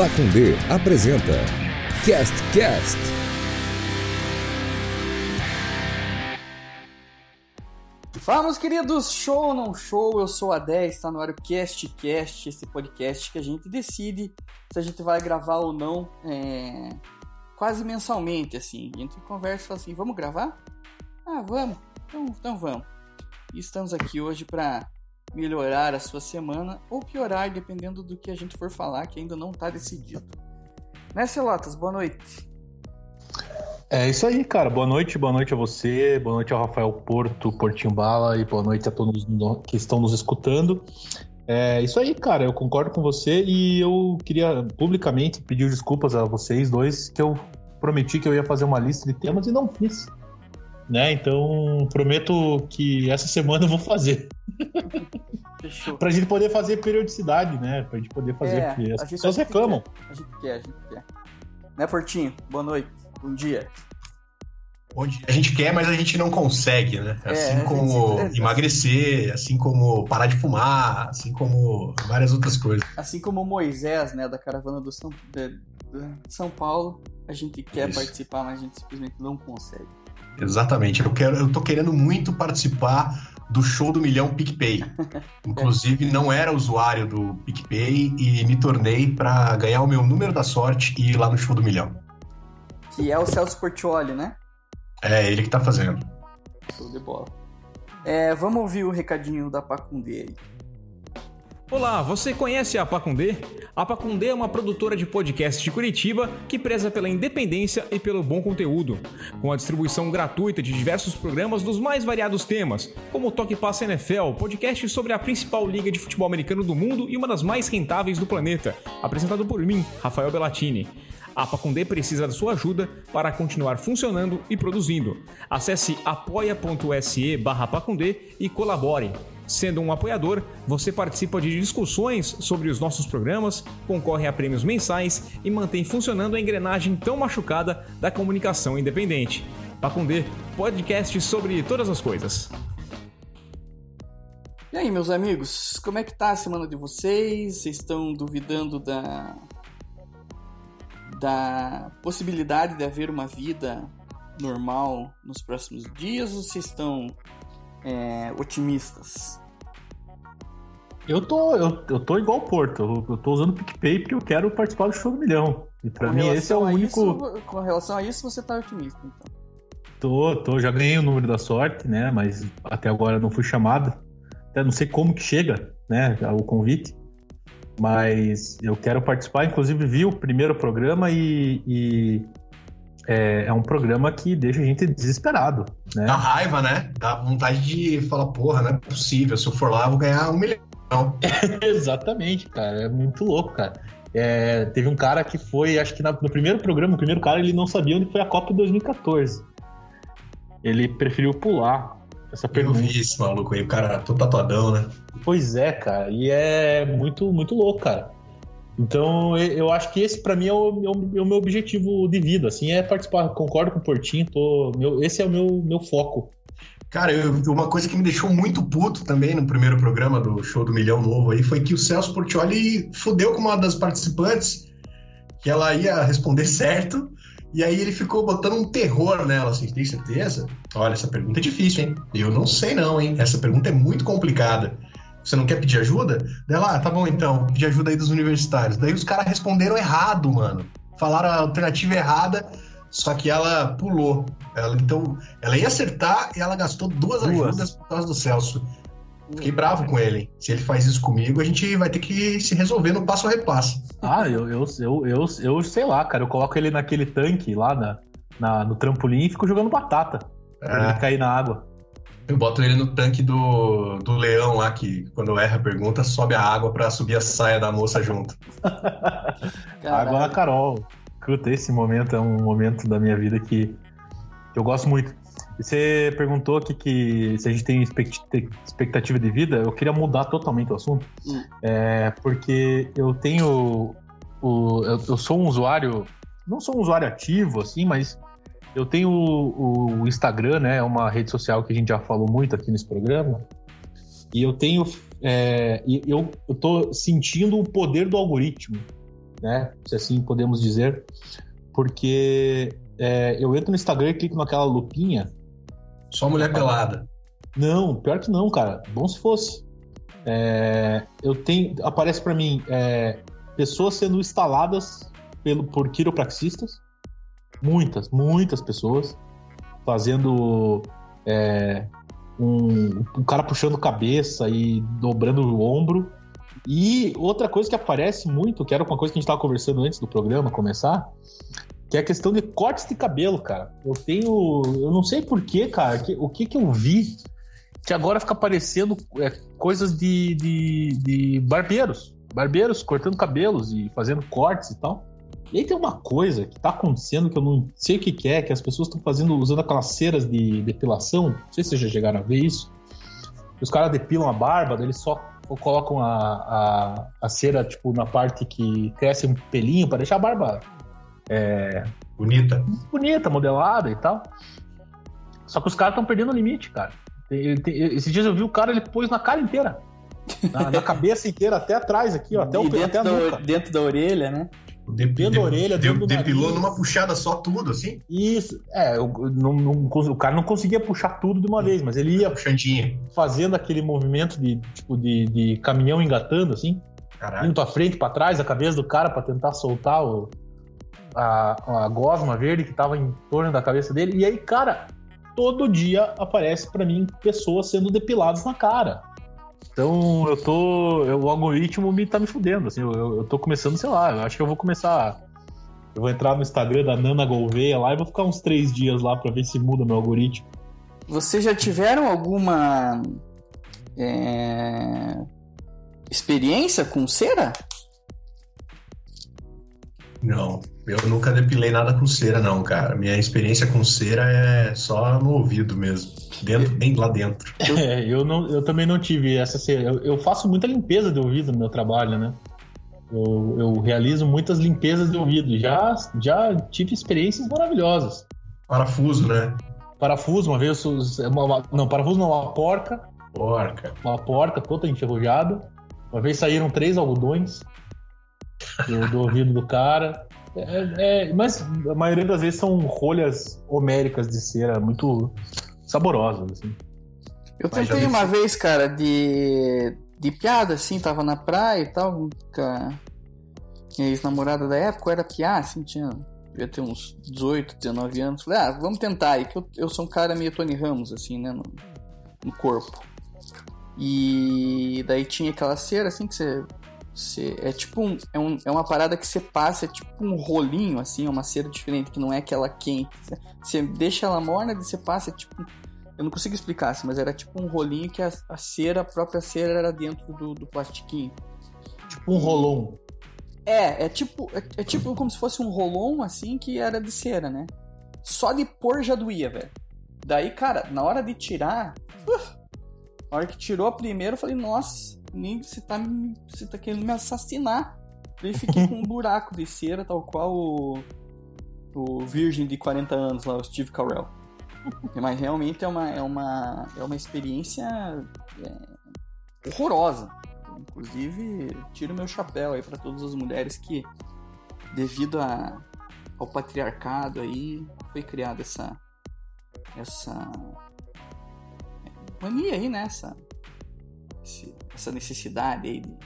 Pacundê apresenta Cast Cast. Fala, meus queridos, show ou não show? Eu sou a 10, está no ar o Cast Cast, esse podcast que a gente decide se a gente vai gravar ou não é, quase mensalmente, assim. A gente conversa e fala assim, vamos gravar? Ah, vamos. Então, então vamos. E estamos aqui hoje para melhorar a sua semana ou piorar, dependendo do que a gente for falar, que ainda não está decidido. Né, Celotas? Boa noite. É isso aí, cara. Boa noite, boa noite a você, boa noite ao Rafael Porto, Portinho Bala e boa noite a todos que estão nos escutando. É isso aí, cara. Eu concordo com você e eu queria publicamente pedir desculpas a vocês dois que eu prometi que eu ia fazer uma lista de temas e não fiz. Né? Então, prometo que essa semana eu vou fazer. Fechou. pra gente poder fazer periodicidade, né? Pra gente poder fazer, é, porque as pessoas reclamam. A gente quer, a gente quer. Né, Portinho? Boa noite. Bom dia. Onde a gente quer, mas a gente não consegue, né? É, assim como gente... emagrecer, assim como parar de fumar, assim como várias outras coisas. Assim como Moisés, né, da caravana do São, de, de São Paulo, a gente quer Isso. participar, mas a gente simplesmente não consegue. Exatamente. Eu, quero, eu tô querendo muito participar do show do milhão PicPay. Inclusive, não era usuário do PicPay e me tornei para ganhar o meu número da sorte e ir lá no show do milhão. Que é o Celso Portioli, né? É, ele que tá fazendo. Show de bola. É, vamos ouvir o recadinho da Pacundê aí. Olá, você conhece a Pacundê? A Pacundê é uma produtora de podcast de Curitiba que preza pela independência e pelo bom conteúdo, com a distribuição gratuita de diversos programas dos mais variados temas, como o Toque Passa NFL, podcast sobre a principal liga de futebol americano do mundo e uma das mais rentáveis do planeta, apresentado por mim, Rafael Bellatini. A Pacundê precisa da sua ajuda para continuar funcionando e produzindo. Acesse apoia.se barra Pacundê e colabore. Sendo um apoiador, você participa de discussões sobre os nossos programas, concorre a prêmios mensais e mantém funcionando a engrenagem tão machucada da comunicação independente. Pacundê, podcast sobre todas as coisas. E aí, meus amigos, como é que tá a semana de vocês? Vocês estão duvidando da da possibilidade de haver uma vida normal nos próximos dias ou vocês estão é, otimistas? Eu tô, eu, eu tô igual o Porto, eu, tô usando o PicPay porque eu quero participar do show do milhão. E pra com mim esse é o único. Isso, com relação a isso, você tá otimista, então. Tô, tô, já ganhei o número da sorte, né? Mas até agora não fui chamado. Até não sei como que chega, né? O convite. Mas eu quero participar, inclusive vi o primeiro programa e, e é, é, um programa que deixa a gente desesperado. Né? Dá raiva, né? Dá vontade de falar, porra, não é possível. Se eu for lá, eu vou ganhar um milhão. Exatamente, cara. É muito louco, cara. É, teve um cara que foi, acho que no primeiro programa, o primeiro cara, ele não sabia onde foi a Copa de 2014. Ele preferiu pular essa pergunta. Eu vi esse maluco aí, o cara todo tatuadão, né? Pois é, cara. E é muito, muito louco, cara. Então, eu acho que esse, para mim, é o, meu, é o meu objetivo de vida, assim, é participar. Concordo com o Portinho, tô, meu, esse é o meu, meu foco. Cara, eu, uma coisa que me deixou muito puto também no primeiro programa do Show do Milhão Novo aí foi que o Celso Portioli fudeu com uma das participantes que ela ia responder certo e aí ele ficou botando um terror nela, assim, tem certeza? Olha, essa pergunta é difícil, hein? Eu não sei não, hein? Essa pergunta é muito complicada. Você não quer pedir ajuda? Dela, ah, tá bom então, pedir ajuda aí dos universitários. Daí os caras responderam errado, mano. Falaram a alternativa errada, só que ela pulou. Ela, então, ela ia acertar e ela gastou duas, duas. ajudas por causa do Celso. Fiquei bravo com ele. Se ele faz isso comigo, a gente vai ter que se resolver no passo a repasso. Ah, eu, eu, eu, eu, eu sei lá, cara. Eu coloco ele naquele tanque lá na, na no trampolim e fico jogando batata. Pra é. ele cair na água. Eu boto ele no tanque do, do leão lá, que quando erra a pergunta, sobe a água para subir a saia da moça junto. água na Carol. Escuta, esse momento é um momento da minha vida que, que eu gosto muito. Você perguntou aqui que se a gente tem expectativa de vida, eu queria mudar totalmente o assunto. Hum. É, porque eu tenho. O, eu, eu, sou um usuário. Não sou um usuário ativo, assim, mas eu tenho o, o Instagram, né? É uma rede social que a gente já falou muito aqui nesse programa. E eu tenho. É, eu, eu tô sentindo o poder do algoritmo. Né? Se assim podemos dizer, porque é, eu entro no Instagram e clico naquela lupinha. Só mulher pelada. Não, pior que não, cara. Bom se fosse. É, eu tenho, aparece para mim é, pessoas sendo instaladas pelo, por quiropraxistas, muitas, muitas pessoas fazendo é, um, um cara puxando cabeça e dobrando o ombro. E outra coisa que aparece muito, que era uma coisa que a gente estava conversando antes do programa começar, que é a questão de cortes de cabelo, cara. Eu tenho. Eu não sei porquê, cara, que, o que que eu vi que agora fica aparecendo é, coisas de, de, de barbeiros. Barbeiros cortando cabelos e fazendo cortes e tal. E aí tem uma coisa que tá acontecendo que eu não sei o que, que é, que as pessoas estão fazendo, usando aquelas ceras de depilação. Não sei se vocês já chegaram a ver isso. Os caras depilam a barba, eles só colocam a, a, a, cera, tipo, na parte que cresce um pelinho para deixar a barba é, bonita. Bonita, modelada e tal. Só que os caras estão perdendo o limite, cara. Ele esses dias eu vi o cara, ele pôs na cara inteira. Na, na cabeça inteira, até atrás aqui, ó. Até, o, dentro, até a da, nuca. dentro da orelha, né? Da orelha, de, Depilou numa puxada só tudo, assim? Isso, é, eu, não, não, o cara não conseguia puxar tudo de uma vez, mas ele ia Puxandinha. fazendo aquele movimento de tipo de, de caminhão engatando, assim, Caralho. indo pra frente, pra trás, a cabeça do cara pra tentar soltar o, a, a gosma verde que tava em torno da cabeça dele. E aí, cara, todo dia aparece pra mim pessoas sendo depiladas na cara. Então eu tô. eu- o algoritmo me tá me fudendo. Assim, eu, eu tô começando, sei lá, eu acho que eu vou começar. Eu vou entrar no Instagram da Nana Gouveia lá e vou ficar uns três dias lá pra ver se muda meu algoritmo. Vocês já tiveram alguma é, experiência com cera? Não, eu nunca depilei nada com cera, não, cara. Minha experiência com cera é só no ouvido mesmo. Dentro, bem lá dentro. É, eu, não, eu também não tive essa. Eu, eu faço muita limpeza de ouvido no meu trabalho, né? Eu, eu realizo muitas limpezas de ouvido. Já, já tive experiências maravilhosas. Parafuso, né? Parafuso, uma vez. uma- não, parafuso não, uma porca. Porca. Uma porca toda enferrujada. Uma vez saíram três algodões do, do ouvido do cara. É, é, mas a maioria das vezes são rolhas homéricas de cera muito saborosas. Assim. Eu Mas tentei uma vez, cara, de, de piada, assim, tava na praia e tal, com a minha ex-namorada da época, era piá, assim, tinha, ter uns 18, 19 anos. Falei, ah, vamos tentar aí, que eu, eu sou um cara meio Tony Ramos, assim, né, no, no corpo. E daí tinha aquela cera, assim, que você... você é tipo um, é, um, é uma parada que você passa, é tipo um rolinho, assim, é uma cera diferente, que não é aquela quente. Você deixa ela morna, daí você passa, é tipo eu não consigo explicar, assim, mas era tipo um rolinho que a, a cera, a própria cera era dentro do, do plastiquinho. Tipo um rolon. É, é tipo, é, é tipo como se fosse um rolon, assim, que era de cera, né? Só de pôr já doía, velho. Daí, cara, na hora de tirar, uf, na hora que tirou a primeira, eu falei, nossa, nem você tá, você tá querendo me assassinar. Daí fiquei com um buraco de cera, tal qual o, o virgem de 40 anos lá, o Steve Carell. Mas realmente é uma, é uma, é uma experiência é, horrorosa. Inclusive, tiro meu chapéu aí para todas as mulheres que, devido a, ao patriarcado aí, foi criada essa essa mania aí, né? Essa, esse- essa necessidade aí de,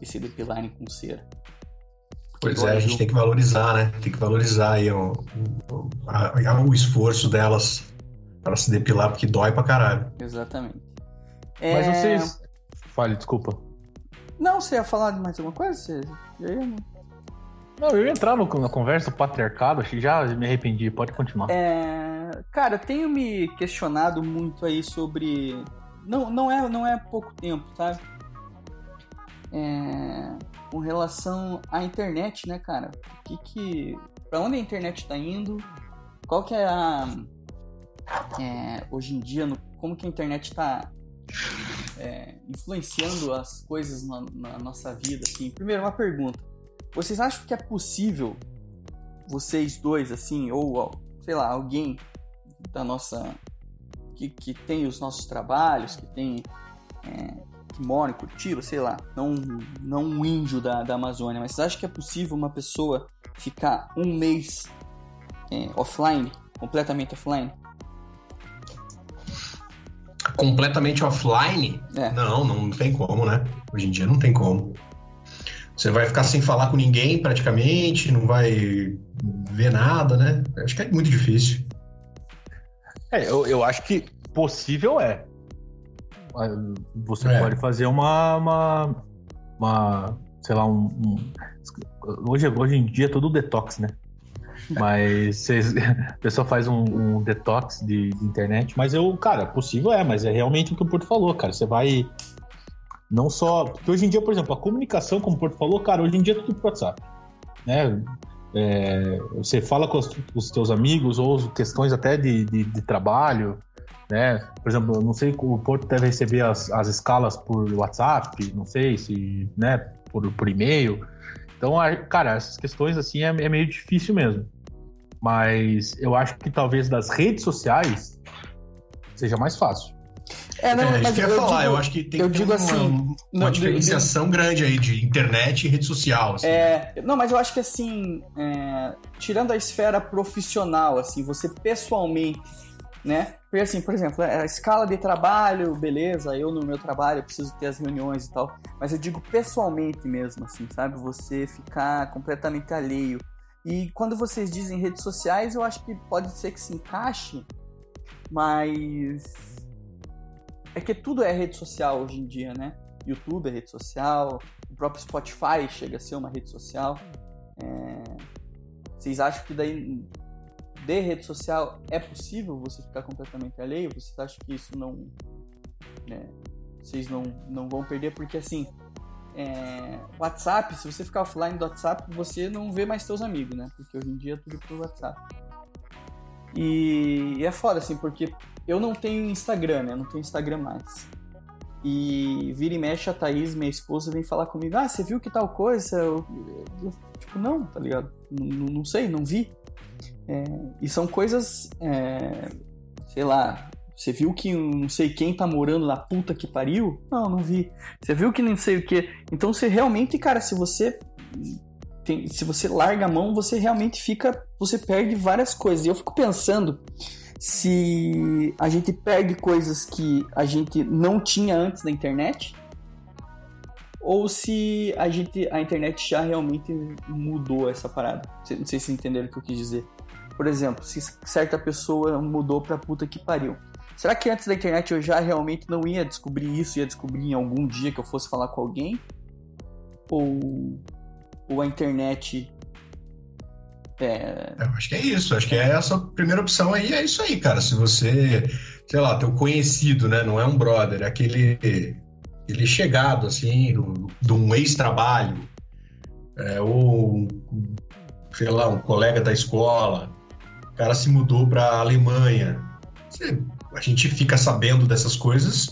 de se depilarem com cera. Pois é, a gente tem que valorizar, né? Tem que valorizar aí o, o, a- o esforço delas para se depilar, porque dói pra caralho. Exatamente. Mas É, vocês. Fale, desculpa. Não, você ia falar de mais alguma coisa? Você... Eu ia- Não, eu ia entrar no- na conversa do patriarcado, acho que já me arrependi, pode continuar. É, cara, eu tenho me questionado muito aí sobre. Não, não, é, não é pouco tempo, sabe? É, com relação à internet, né, cara? O que que. Pra onde a internet tá indo? Qual que é a. é, hoje em dia, no- como que a internet tá é, influenciando as coisas na, na nossa vida, assim? Primeiro, uma pergunta. Vocês acham que é possível vocês dois, assim, ou, sei lá, alguém da nossa. Que, que tem os nossos trabalhos, que tem. é, que mora em Curitiba, sei lá, não, não um índio da, da Amazônia, mas vocês acham que é possível uma pessoa ficar um mês é, offline, completamente offline? Completamente offline? É. Não, não tem como, né? Hoje em dia não tem como. Você vai ficar sem falar com ninguém praticamente, não vai ver nada, né? Acho que é muito difícil. É, eu, eu acho que possível é. Você É. pode fazer uma, uma, uma, sei lá, um, um- hoje, hoje em dia é tudo detox, né? Mas vocês- a pessoa faz um, um detox de, de internet, mas eu, cara, possível é, mas é realmente o que o Porto falou, cara. Você vai não só. Porque hoje em dia, por exemplo, a comunicação, como o Porto falou, cara, hoje em dia é tudo por WhatsApp. Né? É, você fala com os, os teus amigos ou questões até de, de, de trabalho, né? Por exemplo, não sei, o Porto deve receber as, as escalas por WhatsApp, não sei se, né, por, por e-mail. Então, cara, essas questões assim é, é meio difícil mesmo. Mas eu acho que talvez das redes sociais seja mais fácil. É, não, é, mas eu eu falar, digo- eu acho que tem eu que digo uma, assim, uma não, diferenciação grande aí de internet e rede social. assim. É, não, mas eu acho que assim, é, tirando a esfera profissional, assim, você pessoalmente, né? Porque assim, por exemplo, a escala de trabalho, beleza, eu no meu trabalho preciso ter as reuniões e tal, mas eu digo pessoalmente mesmo, assim, sabe? Você ficar completamente alheio. E quando vocês dizem redes sociais, eu acho que pode ser que se encaixe, mas é que tudo é rede social hoje em dia, né? YouTube é rede social, o próprio Spotify chega a ser uma rede social. É, Vocês acham que daí de rede social é possível você ficar completamente alheio? Vocês acham que isso não. né, vocês não, não vão perder? Porque assim. é, WhatsApp, se você ficar offline do WhatsApp, você não vê mais seus amigos, né? Porque hoje em dia é tudo pelo WhatsApp. E, e é foda, assim, porque eu não tenho Instagram, né? Eu não tenho Instagram mais. E vira e mexe a Thaís, minha esposa, vem falar comigo: Ah, você viu que tal coisa? Eu, eu- tipo, não, tá ligado? Não, não- sei, não vi. É, e são coisas, é, sei lá. Você viu que não sei quem tá morando na puta que pariu? Não, não vi. Você viu que não sei o que. Então você realmente, cara, se você tem- se você larga a mão, você realmente fica, você perde várias coisas. E eu fico pensando se a gente perde coisas que a gente não tinha antes da internet ou se a gente a internet já realmente mudou essa parada. Não sei se entenderam o que eu quis dizer. Por exemplo, se certa pessoa mudou pra puta que pariu. Será que antes da internet eu já realmente não ia descobrir isso, ia descobrir em algum dia que eu fosse falar com alguém? Ou, ou a internet é, Eu acho que é isso, acho que é essa a primeira opção aí, é isso aí, cara. Se você, sei lá, teu conhecido, né, não é um brother, é aquele, aquele chegado, assim, de um ex-trabalho, é, ou, sei lá, um colega da escola, o cara se mudou pra Alemanha. Você- a gente fica sabendo dessas coisas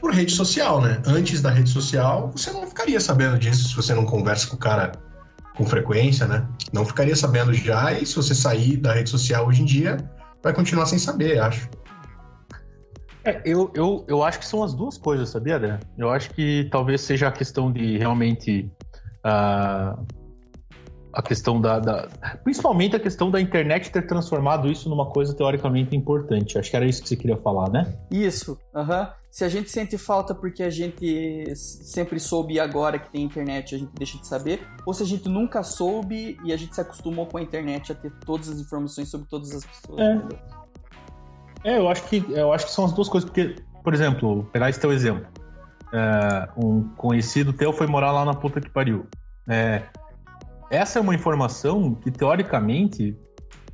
por rede social, né? Antes da rede social, você não ficaria sabendo disso se você não conversa com o cara com frequência, né? Não ficaria sabendo já, e se você sair da rede social hoje em dia, vai continuar sem saber, acho. É, eu, eu, eu acho que são as duas coisas, sabia, André? Eu acho que talvez seja a questão de realmente. ah, a questão da, da- Principalmente a questão da internet ter transformado isso numa coisa teoricamente importante. Acho que era isso que você queria falar, né? Isso, aham. Se a gente sente falta porque a gente sempre soube e agora que tem internet a gente deixa de saber, ou se a gente nunca soube e a gente se acostumou com a internet a ter todas as informações sobre todas as pessoas. É. entendeu? É, eu acho que eu acho que são as duas coisas, porque, por exemplo, pegar esse teu exemplo. É, um conhecido teu foi morar lá na puta que pariu. É, essa é uma informação que, teoricamente,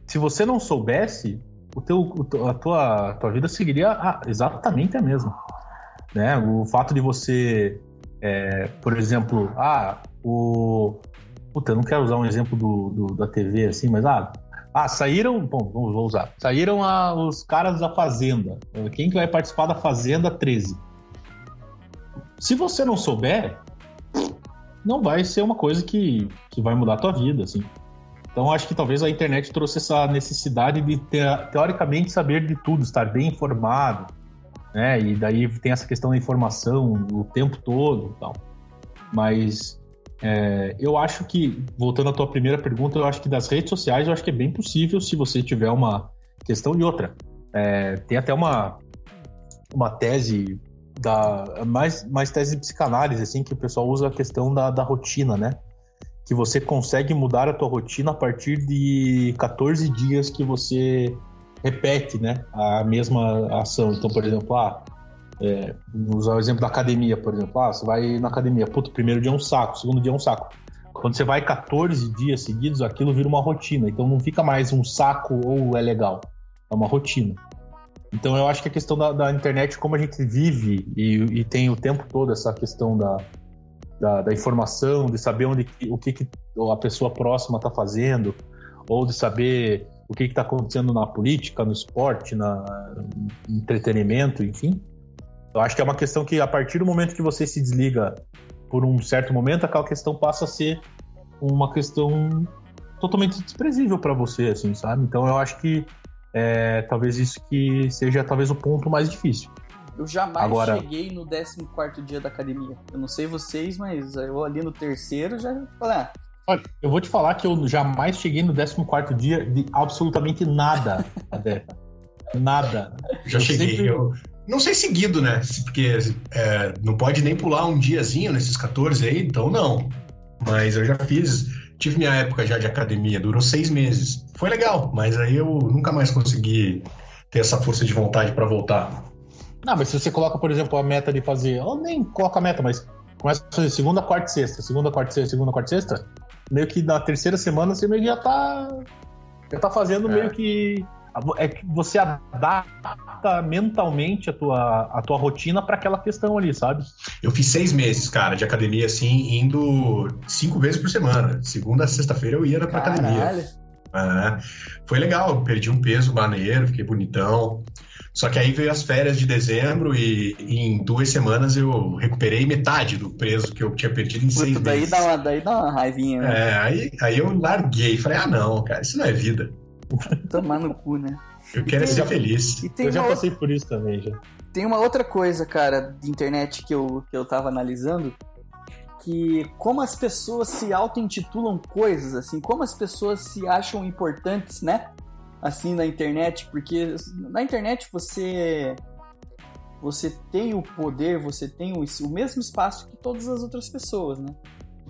se você não soubesse, o teu, o teu- a, tua, a tua vida seguiria a- exatamente a mesma. Né? O fato de você, é, por exemplo, ah, o. Puta, eu não quero usar um exemplo do, do- da TV assim, mas ah, ah, saíram. Bom, vamos usar. Saíram a- os caras da Fazenda. Quem que vai participar da Fazenda 13? Se você não souber, não vai ser uma coisa que, que vai mudar a tua vida, assim. Então acho que talvez a internet trouxe essa necessidade de ter, teoricamente saber de tudo, estar bem informado. Né? E daí tem essa questão da informação o tempo todo e tal. Mas é, eu acho que, voltando à tua primeira pergunta, eu acho que das redes sociais, eu acho que é bem possível se você tiver uma questão de outra. É, tem até uma, uma tese da mais, mais tese de psicanálise assim que o pessoal usa a questão da, da rotina, né? Que você consegue mudar a tua rotina a partir de 14 dias que você repete, né, a mesma ação. Então, por exemplo, ah, é, usar o exemplo da academia, por exemplo. Ah, você vai na academia, puto, primeiro dia é um saco, segundo dia é um saco. Quando você vai 14 dias seguidos, aquilo vira uma rotina. Então não fica mais um saco ou é legal. É uma rotina. Então eu acho que a questão da, da internet, como a gente vive e, e, tem o tempo todo essa questão da, da, da informação, de saber onde, o que, que a pessoa próxima está fazendo, ou de saber o que está acontecendo na política, no esporte, na, no entretenimento, enfim. Eu acho que é uma questão que, a partir do momento que você se desliga por um certo momento, aquela questão passa a ser uma questão totalmente desprezível para você, assim, sabe? Então eu acho que é, talvez isso que seja talvez o ponto mais difícil. Eu jamais Agora... cheguei no 14 dia da academia. Eu não sei vocês, mas eu ali no terceiro já falei, ah, Olha, eu vou te falar que eu jamais cheguei no 14 dia de absolutamente nada, Nada. Já eu cheguei. Sempre... Eu... Não sei seguido, né? Porque é, não pode nem pular um diazinho nesses 14 aí, então não. Mas eu já fiz. Tive minha época já de academia, durou seis meses. Foi legal, mas aí eu nunca mais consegui ter essa força de vontade para voltar. Não, mas se você coloca, por exemplo, a meta de fazer. Ou nem coloca a meta, mas começa a fazer segunda, quarta e sexta, segunda, quarta e sexta, segunda, quarta e sexta, meio que na terceira semana você meio que já tá. Já tá fazendo é. meio que. É que você adapta mentalmente a tua, a tua rotina para aquela questão ali, sabe? Eu fiz seis meses, cara, de academia, assim, indo cinco vezes por semana. Segunda a sexta-feira eu ia pra Caralho. academia. É, foi legal, perdi um peso maneiro, fiquei bonitão. Só que aí veio as férias de dezembro e, e em duas semanas eu recuperei metade do peso que eu tinha perdido em Puta, seis daí meses. Dá uma, daí dá uma raivinha, né? É, aí, aí eu larguei. Falei, ah, não, cara, isso não é vida. Tomar no cu, né? Eu quero é ser feliz. eu já passei por isso também, já. Tem uma outra coisa, cara, de internet que eu, que eu tava analisando, que como as pessoas se auto-intitulam coisas, assim, como as pessoas se acham importantes, né? Assim na internet, porque na internet você você tem o poder, você tem o, o mesmo espaço que todas as outras pessoas, né?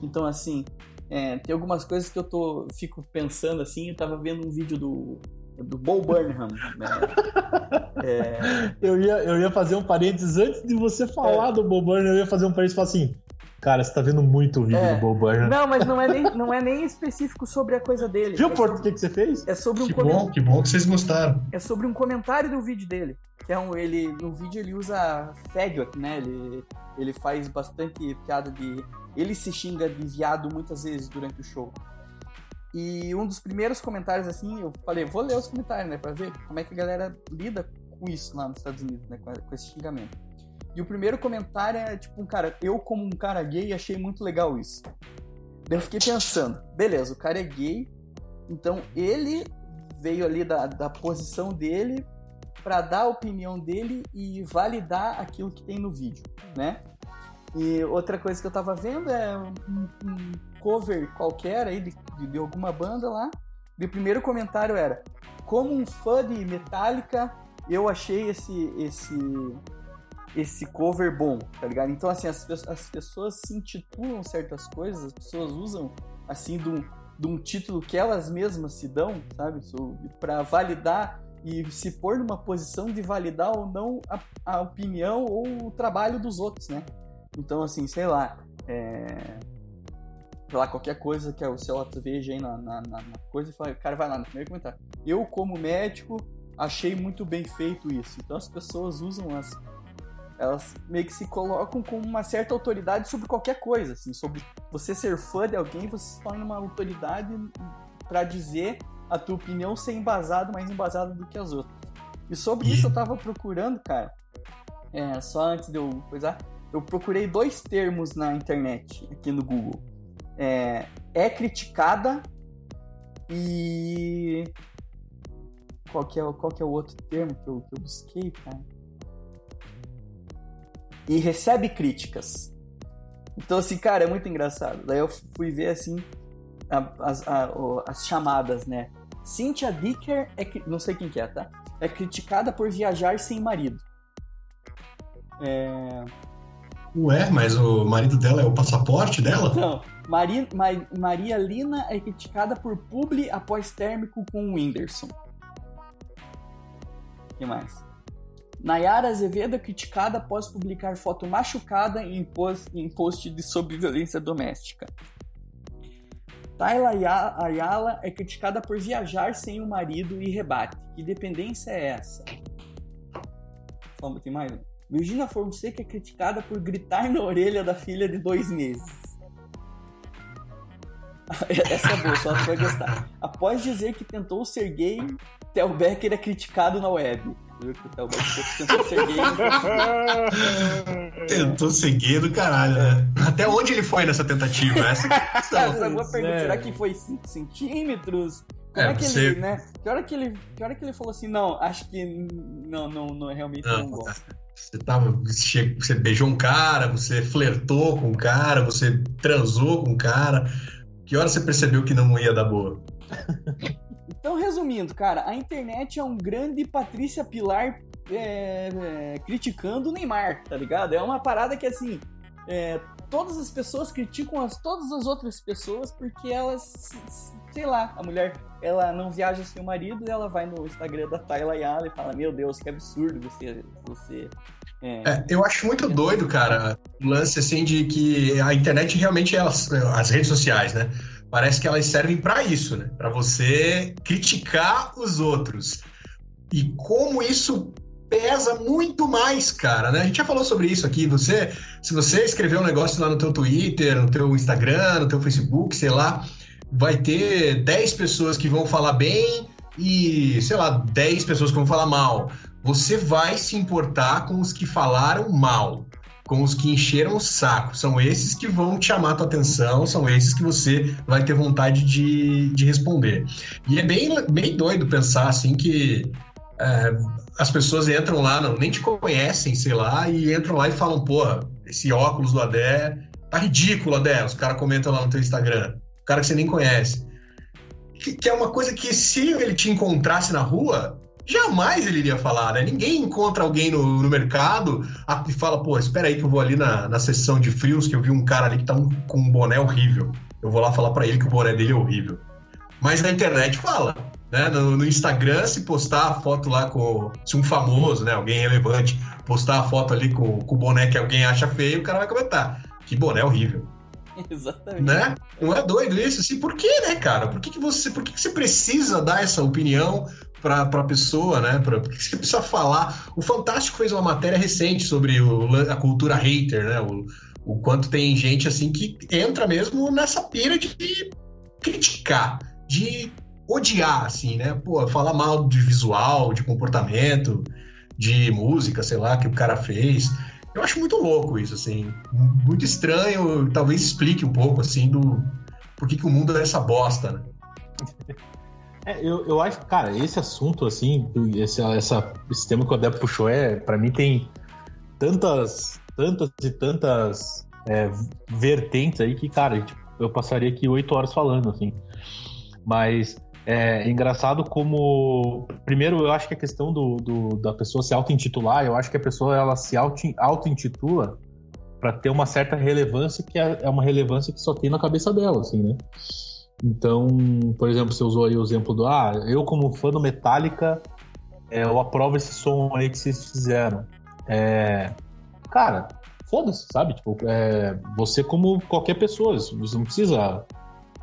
Então assim, é, tem algumas coisas que eu tô fico pensando assim, eu tava vendo um vídeo do do Bo Burnham. Né? É... Eu, ia, eu ia fazer um parênteses antes de você falar é. do Bo Burnham, eu ia fazer um parênteses e falar assim: Cara, você tá vendo muito o vídeo é. do Bob Burnham. Não, mas não é, nem, não é nem específico sobre a coisa dele. Viu, é Porto, o que, que você fez? É sobre um que bom, que bom que vocês gostaram. É sobre um comentário do vídeo dele. Que é um, ele, no vídeo ele usa faggot, né? Ele, ele faz bastante piada de... Ele se xinga de viado muitas vezes durante o show. E um dos primeiros comentários, assim, eu falei, vou ler os comentários, né? Pra ver como é que a galera lida com isso lá nos Estados Unidos, né? Com esse xingamento. E o primeiro comentário é tipo um cara, eu como um cara gay achei muito legal isso. Daí eu fiquei pensando, beleza, o cara é gay, então ele veio ali da, da posição dele para dar a opinião dele e validar aquilo que tem no vídeo, né? E outra coisa que eu tava vendo é um, um cover qualquer aí de, de, alguma banda lá. E o primeiro comentário era: Como um fã de Metallica, eu achei esse, esse, esse cover bom, tá ligado? Então, assim, as, as pessoas se intitulam certas coisas, as pessoas usam, assim, de um, de um título que elas mesmas se dão, sabe? para validar e se pôr numa posição de validar ou não a, a, opinião ou o trabalho dos outros, né? Então, assim, sei lá, é... sei lá, qualquer coisa que o Celota veja aí na, na, na, coisa e fala, cara vai lá no primeiro comentário. Eu, como médico, achei muito bem feito isso. Então as pessoas usam as elas meio que se colocam com uma certa autoridade sobre qualquer coisa, assim, sobre você ser fã de alguém, você se torna uma autoridade para dizer a tua opinião ser embasada, mais embasada do que as outras. E sobre isso eu tava procurando, cara, é, só antes de eu coisar, eu procurei dois termos na internet, aqui no Google. É, é criticada e... Qual que, é, qual que é o outro termo que eu, que eu busquei, cara? E recebe críticas. Então, assim, cara, é muito engraçado. Daí eu fui ver, assim, as, as chamadas, né? Cynthia Dicker, é, não sei quem que é, tá? É criticada por viajar sem marido. É... Ué, mas o marido dela é o passaporte dela? Então, Mari, Ma- Maria Lina é criticada por publi após térmico com o Whindersson. O que mais? Nayara Azevedo é criticada após publicar foto machucada em post, em post de sobre violência doméstica. Tayla Aya- Ayala é criticada por viajar sem o marido e rebate. Que dependência é essa? Só tem mais. Virginia Fonseca é criticada por gritar na orelha da filha de dois meses. Essa é boa, só tu vai gostar. Após dizer que tentou ser gay, Tel Becker é criticado na web. O Becker tentou ser gay. Tentou ser gay do caralho, né? Até onde ele foi nessa tentativa? Essa é a questão. Essa é uma boa pergunta. é. Será que foi 5 centímetros? Como É, é, que você- ele, né? Que hora que ele, que hora que ele falou assim, não, acho que não, não, não realmente não, Não, gosto. Você, tava, você você beijou um cara, você flertou com um cara, você transou com um cara. Que hora você percebeu que não ia dar boa? Então, resumindo, cara, a internet é um grande Patrícia Pilar é, é, criticando o Neymar, tá ligado? É uma parada que, assim, é, todas as pessoas criticam as, todas as outras pessoas porque elas, sei lá, a mulher, ela não viaja sem o marido e ela vai no Instagram da Tayla Yala e fala, meu Deus, que absurdo você... você é, É, eu acho muito doido, cara, o lance assim de que a internet realmente, elas, as redes sociais, né? Parece que elas servem pra isso, né? Pra você criticar os outros. E como isso pesa muito mais, cara, né? A gente já falou sobre isso aqui. Você, se você escrever um negócio lá no teu Twitter, no teu Instagram, no teu Facebook, sei lá, vai ter 10 pessoas que vão falar bem e, sei lá, 10 pessoas que vão falar mal. Você vai se importar com os que falaram mal, com os que encheram o saco. São esses que vão te chamar a tua atenção, são esses que você vai ter vontade de, de responder. E é bem, bem doido pensar assim que é, as pessoas entram lá, não, nem te conhecem, sei lá, e entram lá e falam, porra, esse óculos do Adé tá ridículo, Adé. Os caras comentam lá no teu Instagram. O cara que você nem conhece. Que, que é uma coisa que se ele te encontrasse na rua, jamais ele iria falar, né? Ninguém encontra alguém no, no mercado e fala, pô, espera aí que eu vou ali na, na sessão de frios que eu vi um cara ali que tá um- com um boné horrível. Eu vou lá falar pra ele que o boné dele é horrível. Mas na internet fala, né? No, no Instagram, se postar a foto lá com... Se um famoso, né? Alguém relevante postar a foto ali com, com o boné que alguém acha feio, o cara vai comentar. Que boné horrível exatamente. né? Não é doido isso? Assim, por que, né, cara? Por que, que você, por que, que você precisa dar essa opinião pra, pra pessoa, né? Pra, por que que você precisa falar? O Fantástico fez uma matéria recente sobre o a cultura hater, né? O, o quanto tem gente assim que entra mesmo nessa pira de criticar, de odiar, assim, né? Pô, falar mal de visual, de comportamento, de música, sei lá, que o cara fez. Eu acho muito louco isso, assim. Muito estranho, talvez explique um pouco, assim, do por que, que o mundo é essa bosta, né? É, eu, eu acho, cara, esse assunto, assim, esse, essa, esse tema que o Adep puxou, é, pra mim tem tantas, tantas e tantas é, vertentes aí que, cara, tipo, eu passaria aqui oito horas falando, assim. Mas é engraçado como. Primeiro, eu acho que a questão do, do- da pessoa se auto-intitular, eu acho que a pessoa ela se auto- auto-intitula para ter uma certa relevância que é é uma relevância que só tem na cabeça dela, assim, né? Então, por exemplo, você usou aí o exemplo do ah, eu como fã do Metallica, é, eu aprovo esse som aí que vocês fizeram. É, cara, foda-se, sabe? Tipo, é, você como qualquer pessoa, você não precisa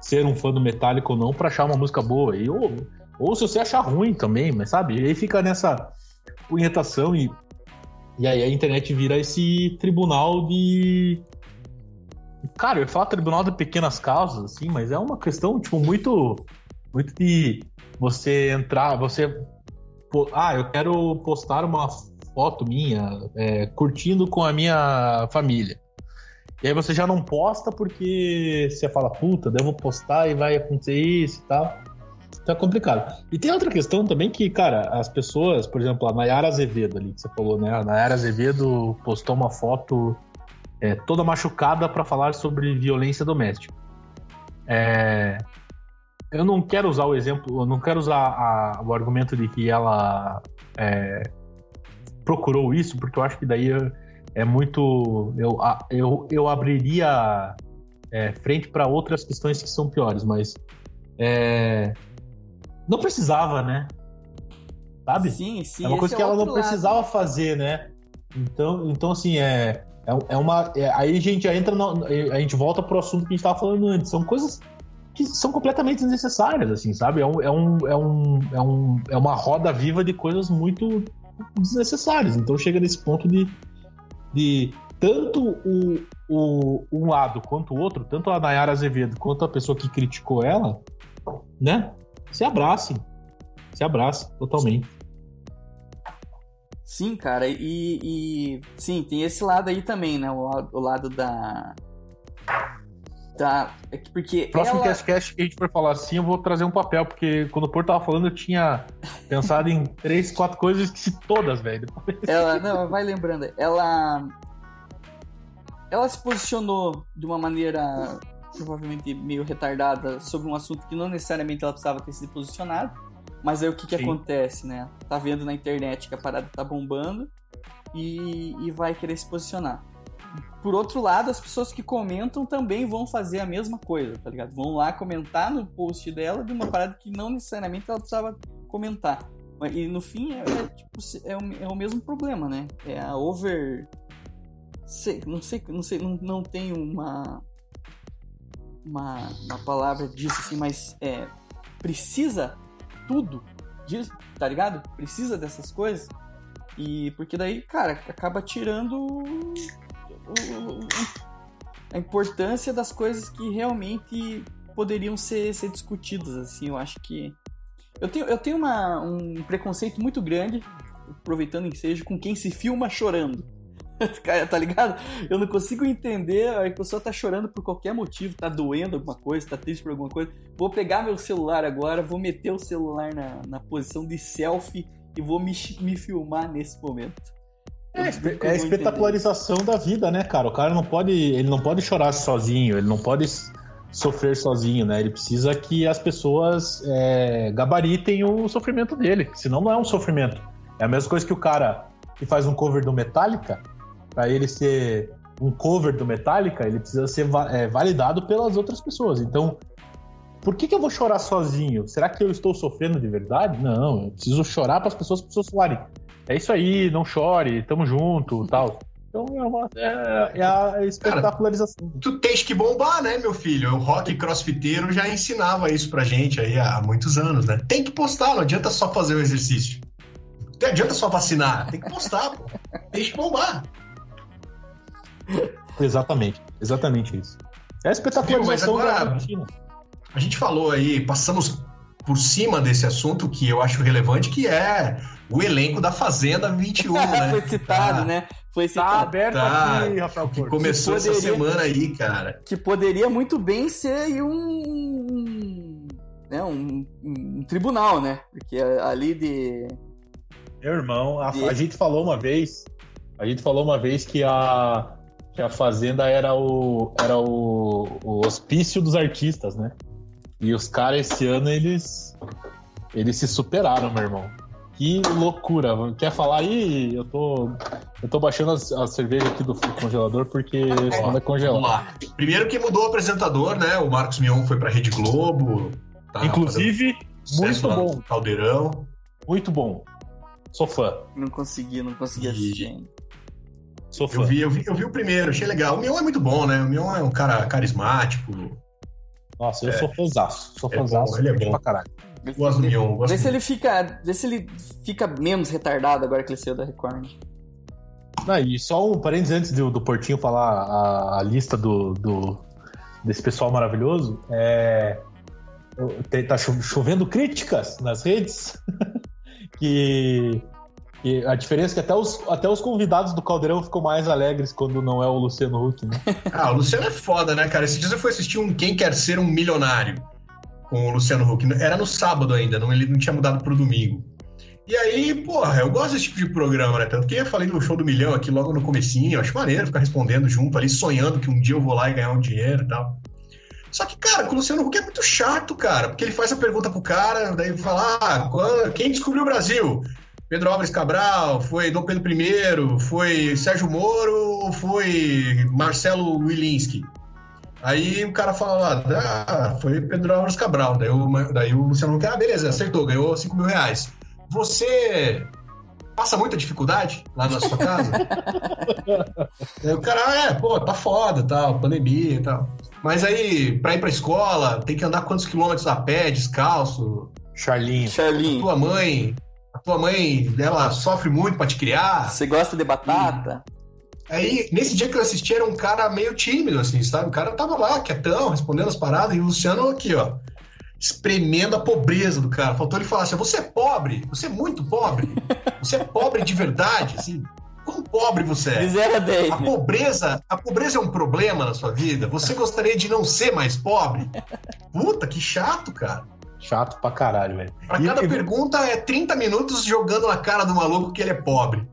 ser um fã do Metallica ou não pra achar uma música boa. E, ou, ou se você achar ruim também, mas sabe? E aí fica nessa punhetação e, e aí a internet vira esse tribunal de. Cara, eu ia falar tribunal de pequenas causas, assim, mas é uma questão, tipo, muito. Muito de você entrar, você. Ah, eu quero postar uma foto minha é, curtindo com a minha família. E aí você já não posta porque você fala, puta, devo postar e vai acontecer isso e tal. Tá complicado. E tem outra questão também que, cara, as pessoas, por exemplo, a Nayara Azevedo ali, que você falou, né? A Nayara Azevedo postou uma foto é, toda machucada para falar sobre violência doméstica. É, eu não quero usar o exemplo, eu não quero usar a, o argumento de que ela é, procurou isso, porque eu acho que daí é muito. Eu, eu, eu abriria é, frente para outras questões que são piores, mas é, não precisava, né? Sabe? Sim, sim. É uma coisa é que ela não lado. precisava fazer, né? Então, então assim, é, é, é uma. É, aí a gente já entra. No, a gente volta pro assunto que a gente estava falando antes. São coisas que são completamente desnecessárias, assim, sabe? É, um, é, um, é, um, é, um, é uma roda viva de coisas muito desnecessárias. Então chega nesse ponto de, de tanto o, o, um lado quanto o outro, tanto a Nayara Azevedo quanto a pessoa que criticou ela, né? Se abracem. Se abracem totalmente. Sim, cara, e, e sim, tem esse lado aí também, né? O, o lado da. Da. é que- Porque. Próximo ela... cast, que a gente for falar assim, eu vou trazer um papel, porque quando o Porto tava falando, eu tinha pensado em três, quatro coisas e esqueci todas, velho. Ela, não, vai lembrando. Ela. Ela se posicionou de uma maneira provavelmente meio retardada sobre um assunto que não necessariamente ela precisava ter se posicionado. Mas aí o que, que Sim. acontece, né? Tá vendo na internet que a parada tá bombando e, e vai querer se posicionar. Por outro lado, as pessoas que comentam também vão fazer a mesma coisa, tá ligado? Vão lá comentar no post dela de uma parada que não necessariamente ela precisava comentar. E no fim é, é, tipo, é, o, é o mesmo problema, né? É a over. Sei, não sei, não sei, não, não tem uma, uma. uma palavra disso assim, mas é. Precisa tudo disso, tá ligado? Precisa dessas coisas. E porque daí, cara, acaba tirando a importância das coisas que realmente poderiam ser, ser discutidas, assim, eu acho que eu tenho, eu tenho uma, um preconceito muito grande, aproveitando o ensejo, com quem se filma chorando. Tá ligado? Eu não consigo entender, a pessoa tá chorando por qualquer motivo, tá doendo alguma coisa, tá triste por alguma coisa. Vou pegar meu celular agora, vou meter o celular na, na posição de selfie e vou me, me filmar nesse momento. Eu É, é a espetacularização da vida, né, cara? O cara não pode, ele não pode chorar sozinho, ele não pode sofrer sozinho, né? Ele precisa que as pessoas é, gabaritem o sofrimento dele, senão não é um sofrimento. É a mesma coisa que o cara que faz um cover do Metallica, para ele ser um cover do Metallica, ele precisa ser é, validado pelas outras pessoas. Então, por que, que eu vou chorar sozinho? Será que eu estou sofrendo de verdade? Não, eu preciso chorar para as pessoas, as pessoas falarem. É isso aí, não chore, tamo junto, tal. Então é, uma, é, é a espetacularização. Tu tens que bombar, né, meu filho? O rock crossfiteiro já ensinava isso pra gente aí há muitos anos, né? Tem que postar, não adianta só fazer o exercício. Não adianta só vacinar, tem que postar, pô. Tem que bombar. Exatamente, exatamente isso. É a espetacularização Viu, agora- da. A gente falou aí, passamos por cima desse assunto que eu acho relevante, que é o elenco da Fazenda 21, né? Foi citado, Tá. né? Foi Tá citado. aberto Tá, aqui, Rafael Que começou essa poderia- semana aí, cara. Que poderia muito bem ser aí um. Né, um, um tribunal, né? Porque ali de. Meu irmão, a, E- a gente falou uma vez, a gente falou uma vez que a, que a Fazenda era o, era o, o hospício dos artistas, né? E os caras esse ano eles eles se superaram, meu irmão. Que loucura! Quer falar aí? Eu tô eu tô baixando a, cerveja aqui do congelador porque senão vai Vamos congelar. lá. Primeiro que mudou o apresentador, né? O Marcos Mion foi pra Rede Globo. tá Inclusive, muito bom, Caldeirão. muito bom. Sou fã, Não consegui, não consegui E- assistir ainda. Sou fã. Eu vi, eu, vi, eu vi o primeiro, achei legal. O Mion é muito bom, né? O Mion é um cara carismático. Nossa, eu sou fãzaço, sou É fãzaço. ele é bom. pra caralho. Gosto do Mion, gosto Vê se ele fica. Vê se ele fica menos retardado agora que ele saiu da Record. Ah, e só um parênteses antes do, do Portinho falar a, a lista do, do- desse pessoal maravilhoso. É, tá cho- chovendo críticas nas redes que, que a diferença é que até os, até os convidados do Caldeirão ficam mais alegres quando não é o Luciano Huck, né? Ah, o Luciano é foda, né, cara? Esses dias eu fui assistir um Quem Quer Ser um Milionário. com o Luciano Huck. Era no sábado ainda, não, ele não tinha mudado pro domingo. E aí, porra, eu gosto desse tipo de programa, né? Tanto que eu falei no show do milhão aqui logo no comecinho, eu acho maneiro ficar respondendo junto ali, sonhando que um dia eu vou lá e ganhar um dinheiro e tal. Só que, cara, com o Luciano Huck é muito chato, cara, porque ele faz a pergunta pro cara, daí fala, ah, quem descobriu o Brasil? Pedro Álvares Cabral, foi Dom Pedro I, foi Sérgio Moro, foi Marcelo Wilinski. Aí o cara fala lá, ah, foi Pedro Álvares Cabral. Daí o, daí o Luciano Huck, ah, beleza, acertou, ganhou 5 mil reais. Você passa muita dificuldade lá na sua casa? aí o cara, ah, é, pô, tá foda, tal, pandemia e tal. Mas aí, pra ir pra escola, tem que andar quantos quilômetros a pé, descalço? Charlinho. Charlinho. Tua mãe, tua mãe, ela sofre muito pra te criar. Você gosta de batata? Aí, nesse dia que eu assisti, era um cara meio tímido, assim, sabe? O cara tava lá, quietão, respondendo as paradas, e o Luciano aqui, ó, espremendo a pobreza do cara. Faltou ele falar assim: você é pobre, você é muito pobre, você é pobre de verdade, assim. Quão pobre você é? De 0 a 10. A pobreza, a pobreza é um problema na sua vida? Você gostaria de não ser mais pobre? Puta, que chato, cara. Chato pra caralho, velho. Pra E- cada pergunta é 30 minutos jogando na cara do maluco que ele é pobre.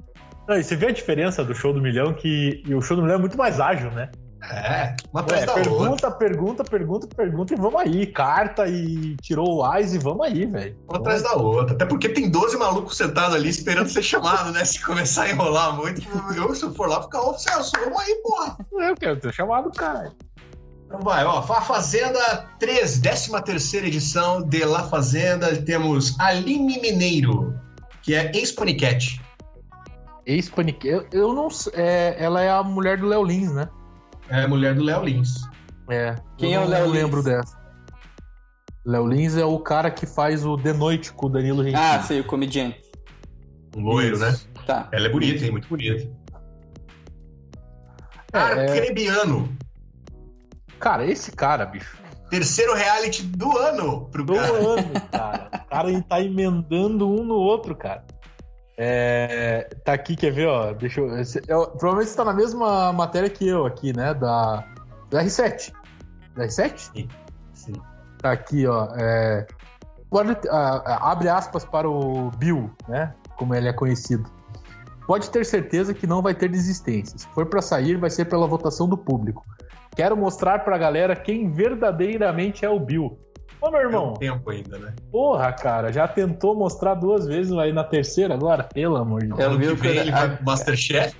Não, e você vê a diferença do show do milhão, que e o show do milhão é muito mais ágil, né? É, uma atrás Ué, da outra. pergunta, pergunta, pergunta, pergunta e vamos aí. Carta e tirou o AIS e vamos aí, velho. Uma atrás da outra. Até porque tem 12 malucos sentados ali esperando ser chamado, né? Se começar a enrolar muito, eu, se eu for lá, ficar, ô Celso, vamos aí, porra. Eu quero ter chamado, cara. Então vai, ó. A Fazenda 3, 13 terceira edição de La Fazenda. Temos Aline Mineiro, que é ex-paniquete. Ex-panique. Eu, eu não sei. é, ela é a mulher do Léo Lins, né? É a mulher do Léo Lins. É. Quem eu é o Léo Lins? lembro dessa. Léo Lins é o cara que faz o The Noite com o Danilo Gentili. Ah, sei, o comediante. Um loiro, né? Tá. Ela é bonita, hein? Muito bonita. É, é, Arcrebiano. Cara, esse cara, bicho. Terceiro reality do ano pro Do cara. ano, cara. O cara tá emendando um no outro, cara. É, tá aqui, quer ver, ó? Deixa eu. eu- provavelmente você tá na mesma matéria que eu aqui, né? Da, do R7. Da R7? Sim. Tá aqui, ó. é, pode- ah, ah, abre aspas para o Bill, né? Como ele é conhecido. Pode ter certeza que não vai ter desistência. Se for pra sair, vai ser pela votação do público. Quero mostrar pra galera quem verdadeiramente é o Bill. Ô, meu É irmão, um tempo ainda, né? porra, cara, já tentou mostrar duas vezes aí na terceira agora? Pelo amor de Deus. Eu ano que vem ele vai pro Masterchef.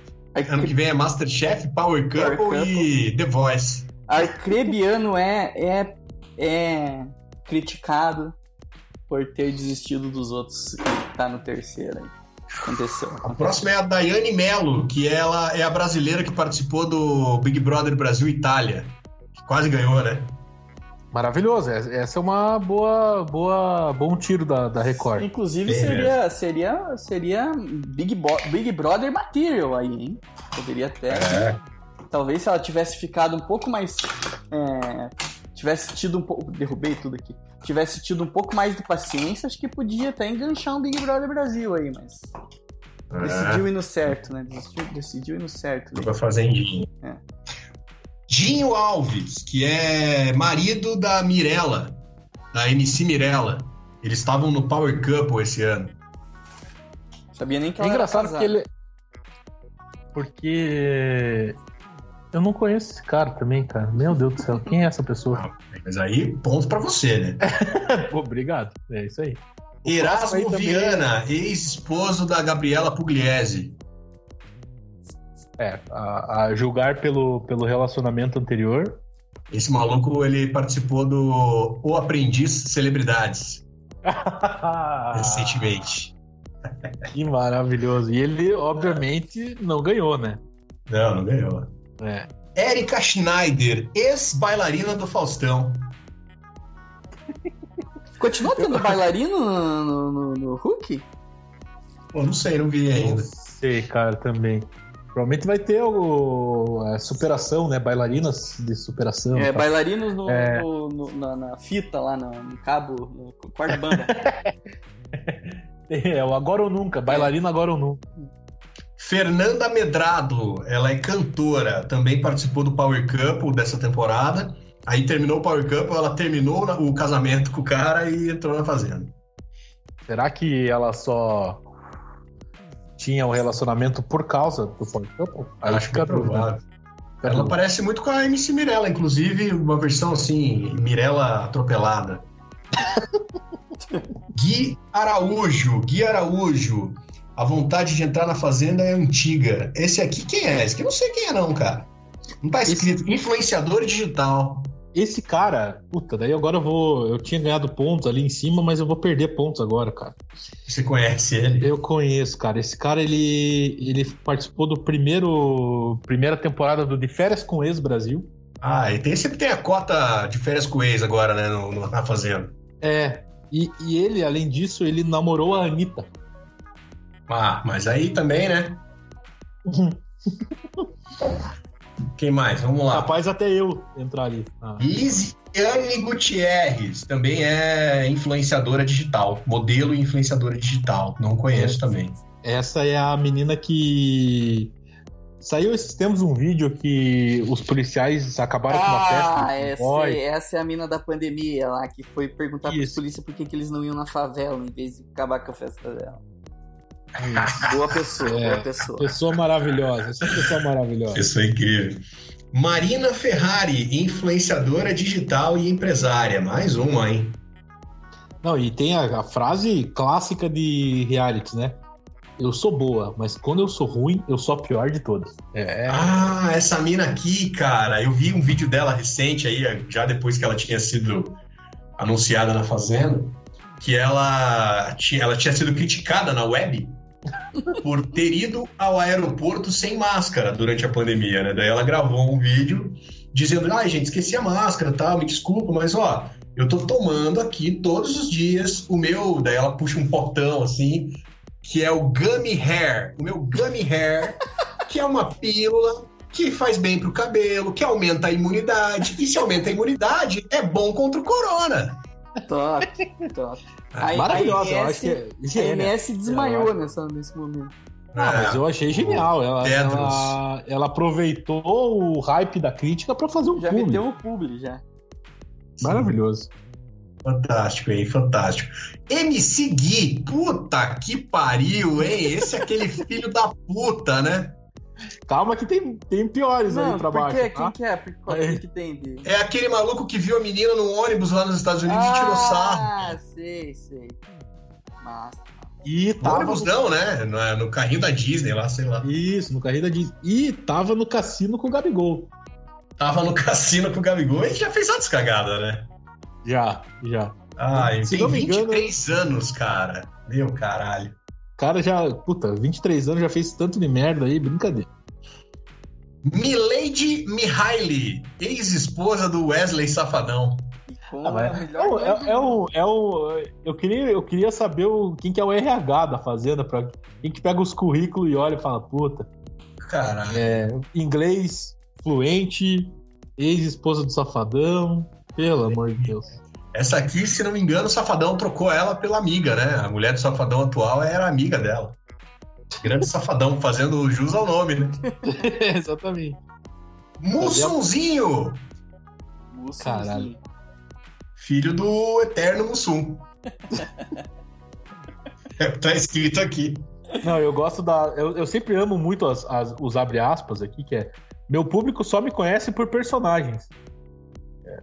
Ano que vem é Masterchef, Power Couple, Power e The Voice. Arcrebiano é, é, é criticado por ter desistido dos outros que tá no terceiro aí. Aconteceu. A próxima é a Daiane Mello, que ela é a brasileira que participou do Big Brother Brasil Itália. Que quase ganhou, né? Maravilhoso. es- Essa é uma boa, boa, bom tiro da, da Record. Inclusive Bem seria, seria, seria Big, Bo- Big Brother Material aí, hein? Poderia até. É. Talvez se ela tivesse ficado um pouco mais. é, tivesse tido um pouco. Derrubei tudo aqui. Tivesse tido um pouco mais de paciência, acho que podia até enganchar um Big Brother Brasil aí, mas. Decidiu ir no certo, né? Decidiu, decidiu ir no certo. Foi pra Fazendinha. É. Dinho Alves, que é marido da Mirella, da MC Mirella. Eles estavam no Power Couple esse ano. Sabia nem que É ela engraçado era porque casada. ele. Porque. Eu não conheço esse cara também, cara. Meu Deus do céu. Quem é essa pessoa? Ah, Mas aí, ponto pra você, né? Obrigado. É isso aí. aí Erasmo também Viana, ex-esposo da Gabriela Pugliese. É, a, a julgar pelo, pelo relacionamento anterior. Esse maluco, ele participou do O Aprendiz Celebridades, recentemente. que maravilhoso. E ele, obviamente, não ganhou, né? Não, não ganhou. É. Érica Schneider, ex-bailarina do Faustão. Continua tendo bailarino no, no, no, no Hulk? Pô, não sei, não vi ainda. Não sei, cara, também. Provavelmente vai ter o, a superação, né? Bailarinas de superação. É, tá? bailarinos no, É. no- no- na, na fita lá, no, no cabo, no quarto banda. É, o agora ou nunca. Bailarina agora ou nunca. Fernanda Medrado, ela é cantora, também participou do Power Couple dessa temporada Aí terminou o Power Couple, ela terminou o casamento com o cara e entrou na fazenda. Será que ela só tinha um relacionamento por causa do Power Couple? Aí Acho que é dúvida. provável. Ela parece muito com a MC Mirella, inclusive uma versão assim, Mirella atropelada. Gui Araújo, Gui Araújo. A vontade de entrar na fazenda é antiga. Esse aqui quem é? Esse aqui eu não sei quem é não, cara. Não tá escrito influenciador digital. Esse cara, puta, daí agora eu vou. Eu tinha ganhado pontos ali em cima, mas eu vou perder pontos agora, cara. Você conhece ele? Eu conheço, cara. Esse cara, ele, ele participou do primeiro. Primeira temporada do De Férias com Ex Brasil. Ah, e tem, sempre tem a cota de férias com ex agora, né, no, no- na fazenda. É. E, e ele, além disso, ele namorou a Anitta. Ah, mas aí também, né? Quem mais? Vamos lá. Capaz até eu entrar ali. Ah. Lisiane Gutierrez também é influenciadora digital, modelo e influenciadora digital. Não conheço É. também. Essa é a menina que. Saiu esses tempos um vídeo que os policiais acabaram com uma festa. Ah, essa, boy. essa é a mina da pandemia lá, que foi perguntar pros Isso. polícia por que, que eles não iam na favela em vez de acabar com a festa dela. Boa pessoa, É. boa pessoa. Pessoa maravilhosa, essa pessoa maravilhosa. Isso é incrível. Marina Ferrari, influenciadora digital e empresária. Mais uma, hein? Não, e tem a, a frase clássica de reality, né? Eu sou boa, mas quando eu sou ruim, eu sou a pior de todas. É, Ah, essa mina aqui, cara. Eu vi um vídeo dela recente aí, já depois que ela tinha sido anunciada na Fazenda, que ela tinha, ela tinha sido criticada na web por ter ido ao aeroporto sem máscara durante a pandemia, né? Daí ela gravou um vídeo dizendo: ai, gente, esqueci a máscara, tal, me desculpa, mas ó, eu tô tomando aqui todos os dias o meu. Daí ela puxa um potão assim, que é o Gummy Hair. O meu Gummy Hair, que é uma pílula que faz bem pro cabelo, que aumenta a imunidade. E se aumenta a imunidade, é bom contra o corona. Top, top. A- maravilhosa, a eu acho que MS é A gênia. MS desmaiou nessa, nesse momento. Ah, mas eu achei genial. Ela, ela, ela aproveitou o hype da crítica pra fazer um Já filme. meteu o publi, já. Maravilhoso. Fantástico, hein? Fantástico. MC Gui, puta que pariu, hein? Esse é aquele filho da puta, né? Calma que tem, tem piores Não, aí pra baixo. quê? tá? Quem que é? Por qual Aí. que tem de... É aquele maluco que viu a menina no ônibus lá nos Estados Unidos e tirou sarro. Ah, sei, sei. Massa. E No tava ônibus não, né? No, no carrinho da Disney lá, sei lá. Isso, no Carreira Disney. E tava no cassino com o Gabigol. Tava no cassino com o Gabigol e já fez outras cagadas, né? Já, já. Se tem engano- 23 anos, cara. Meu caralho. O cara já, puta, 23 anos já fez tanto de merda aí, brincadeira. Milady Mihaly, ex-esposa do Wesley Safadão. Ah, mas é, o- é, é o, é o. Eu queria, eu queria saber o, quem que é o RH da Fazenda, pra, quem que pega os currículos e olha e fala, puta, Caralho. é, inglês fluente, ex-esposa do Safadão, pelo amor de Deus. Essa aqui, se não me engano, o Safadão trocou ela pela amiga, né? A mulher do Safadão atual era amiga dela. Grande Safadão, fazendo jus ao nome, né? Exatamente. Mussunzinho. Caralho. filho do eterno Mussum. É, tá escrito aqui. Não, eu gosto da. Eu, eu sempre amo muito as, as- os abre aspas aqui, que é. Meu público só me conhece por personagens. É.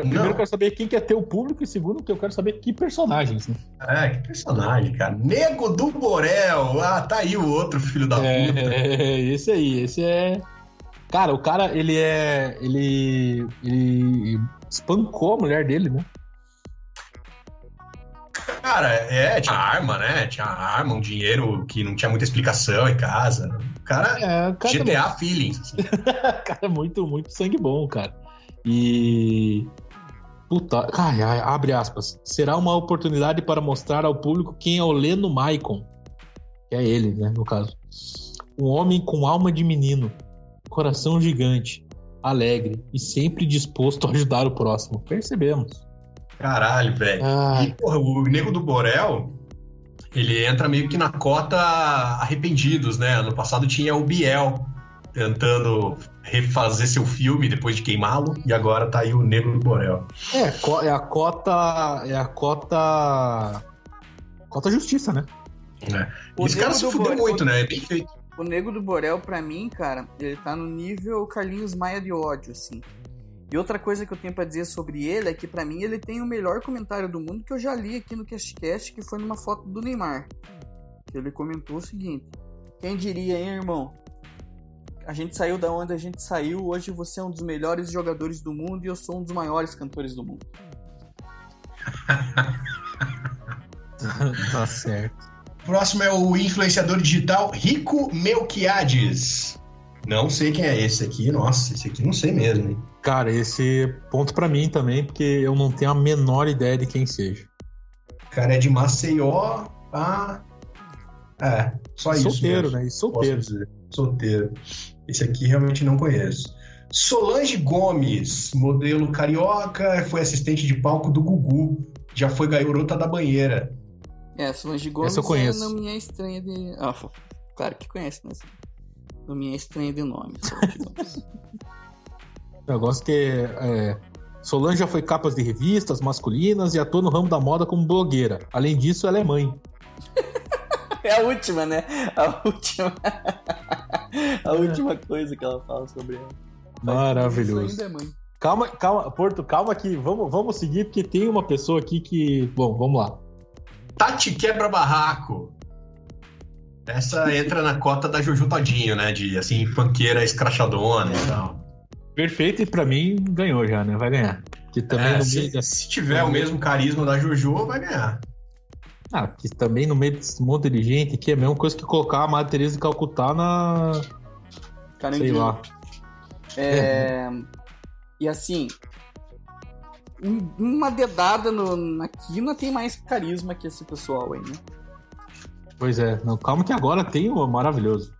Primeiro eu quero saber quem quer ter o público, e segundo que eu quero saber que personagens. Né? É, que personagem, cara. Nego do Borel. Ah, tá aí o outro filho da puta. É, esse aí, esse é. Cara, o cara, ele é. Ele. Ele espancou a mulher dele, né? Cara, é, tinha arma, né? Tinha arma, um dinheiro que não tinha muita explicação em casa. O cara, É, o cara, GTA feelings. assim. cara é muito, muito sangue bom, cara. E. Puta, ai, ai, abre aspas. Será uma oportunidade para mostrar ao público quem é o Leno Maicon. Que é ele, né, no caso. Um homem com alma de menino, coração gigante, alegre e sempre disposto a ajudar o próximo. Percebemos. Caralho, velho. E, porra, o Nego do Borel, ele entra meio que na cota arrependidos, né? Ano passado tinha o Biel, tentando refazer seu filme depois de queimá-lo, e agora tá aí o Negro do Borel. É, é a cota. É a cota. Cota justiça, né? O Esse cara se fudeu Borel- muito, né? É bem feito. O Nego do Borel, pra mim, cara, ele tá no nível Carlinhos Maia de ódio, assim. E outra coisa que eu tenho pra dizer sobre ele é que, pra mim, ele tem o melhor comentário do mundo que eu já li aqui no CastCast, que foi numa foto do Neymar. Que ele comentou o seguinte: Quem diria, hein, irmão? A gente saiu da onde a gente saiu, hoje você é um dos melhores jogadores do mundo e eu sou um dos maiores cantores do mundo. tá certo. Próximo é o influenciador digital Rico Melquiades. Não sei quem é esse aqui. Nossa, esse aqui não sei mesmo, hein? Cara, esse ponto pra mim também, porque eu não tenho a menor ideia de quem seja. O cara é de Maceió, ah... É, só isso solteiro, né? E solteiro. Solteiro. Esse aqui realmente não conheço. Solange Gomes, modelo carioca, foi assistente de palco do Gugu. Já foi garota da banheira. É, Solange Gomes Essa eu conheço. é, não me é estranha de. Ah, claro que conhece, né? Não me é estranha de nome, Solange Gomes. Eu gosto que é, Solange já foi capas de revistas masculinas e atua no ramo da moda como blogueira. Além disso, ela é mãe. É a última, né? A última. a última coisa que ela fala sobre ela. Maravilhoso. Isso ainda é mãe. Calma, calma, Porto, calma aqui. Vamos, vamos seguir, porque tem uma pessoa aqui que. Bom, vamos lá. Tati Quebra Barraco. Essa entra na cota da Juju Todinho, né? De, assim, funkeira escrachadona e tal. Perfeito, e pra mim ganhou já, né? Vai ganhar. Que também É, no se, meio da- se tiver o mesmo carisma da Juju, vai ganhar. Ah, que também no meio desse monte de gente aqui é a mesma coisa que colocar a Madre Teresa de Calcutá na. Sei Caranguejo. lá. É... E assim. um- Uma dedada no, na quina tem mais carisma que esse pessoal aí, né? Pois é, não, calma que agora tem o maravilhoso.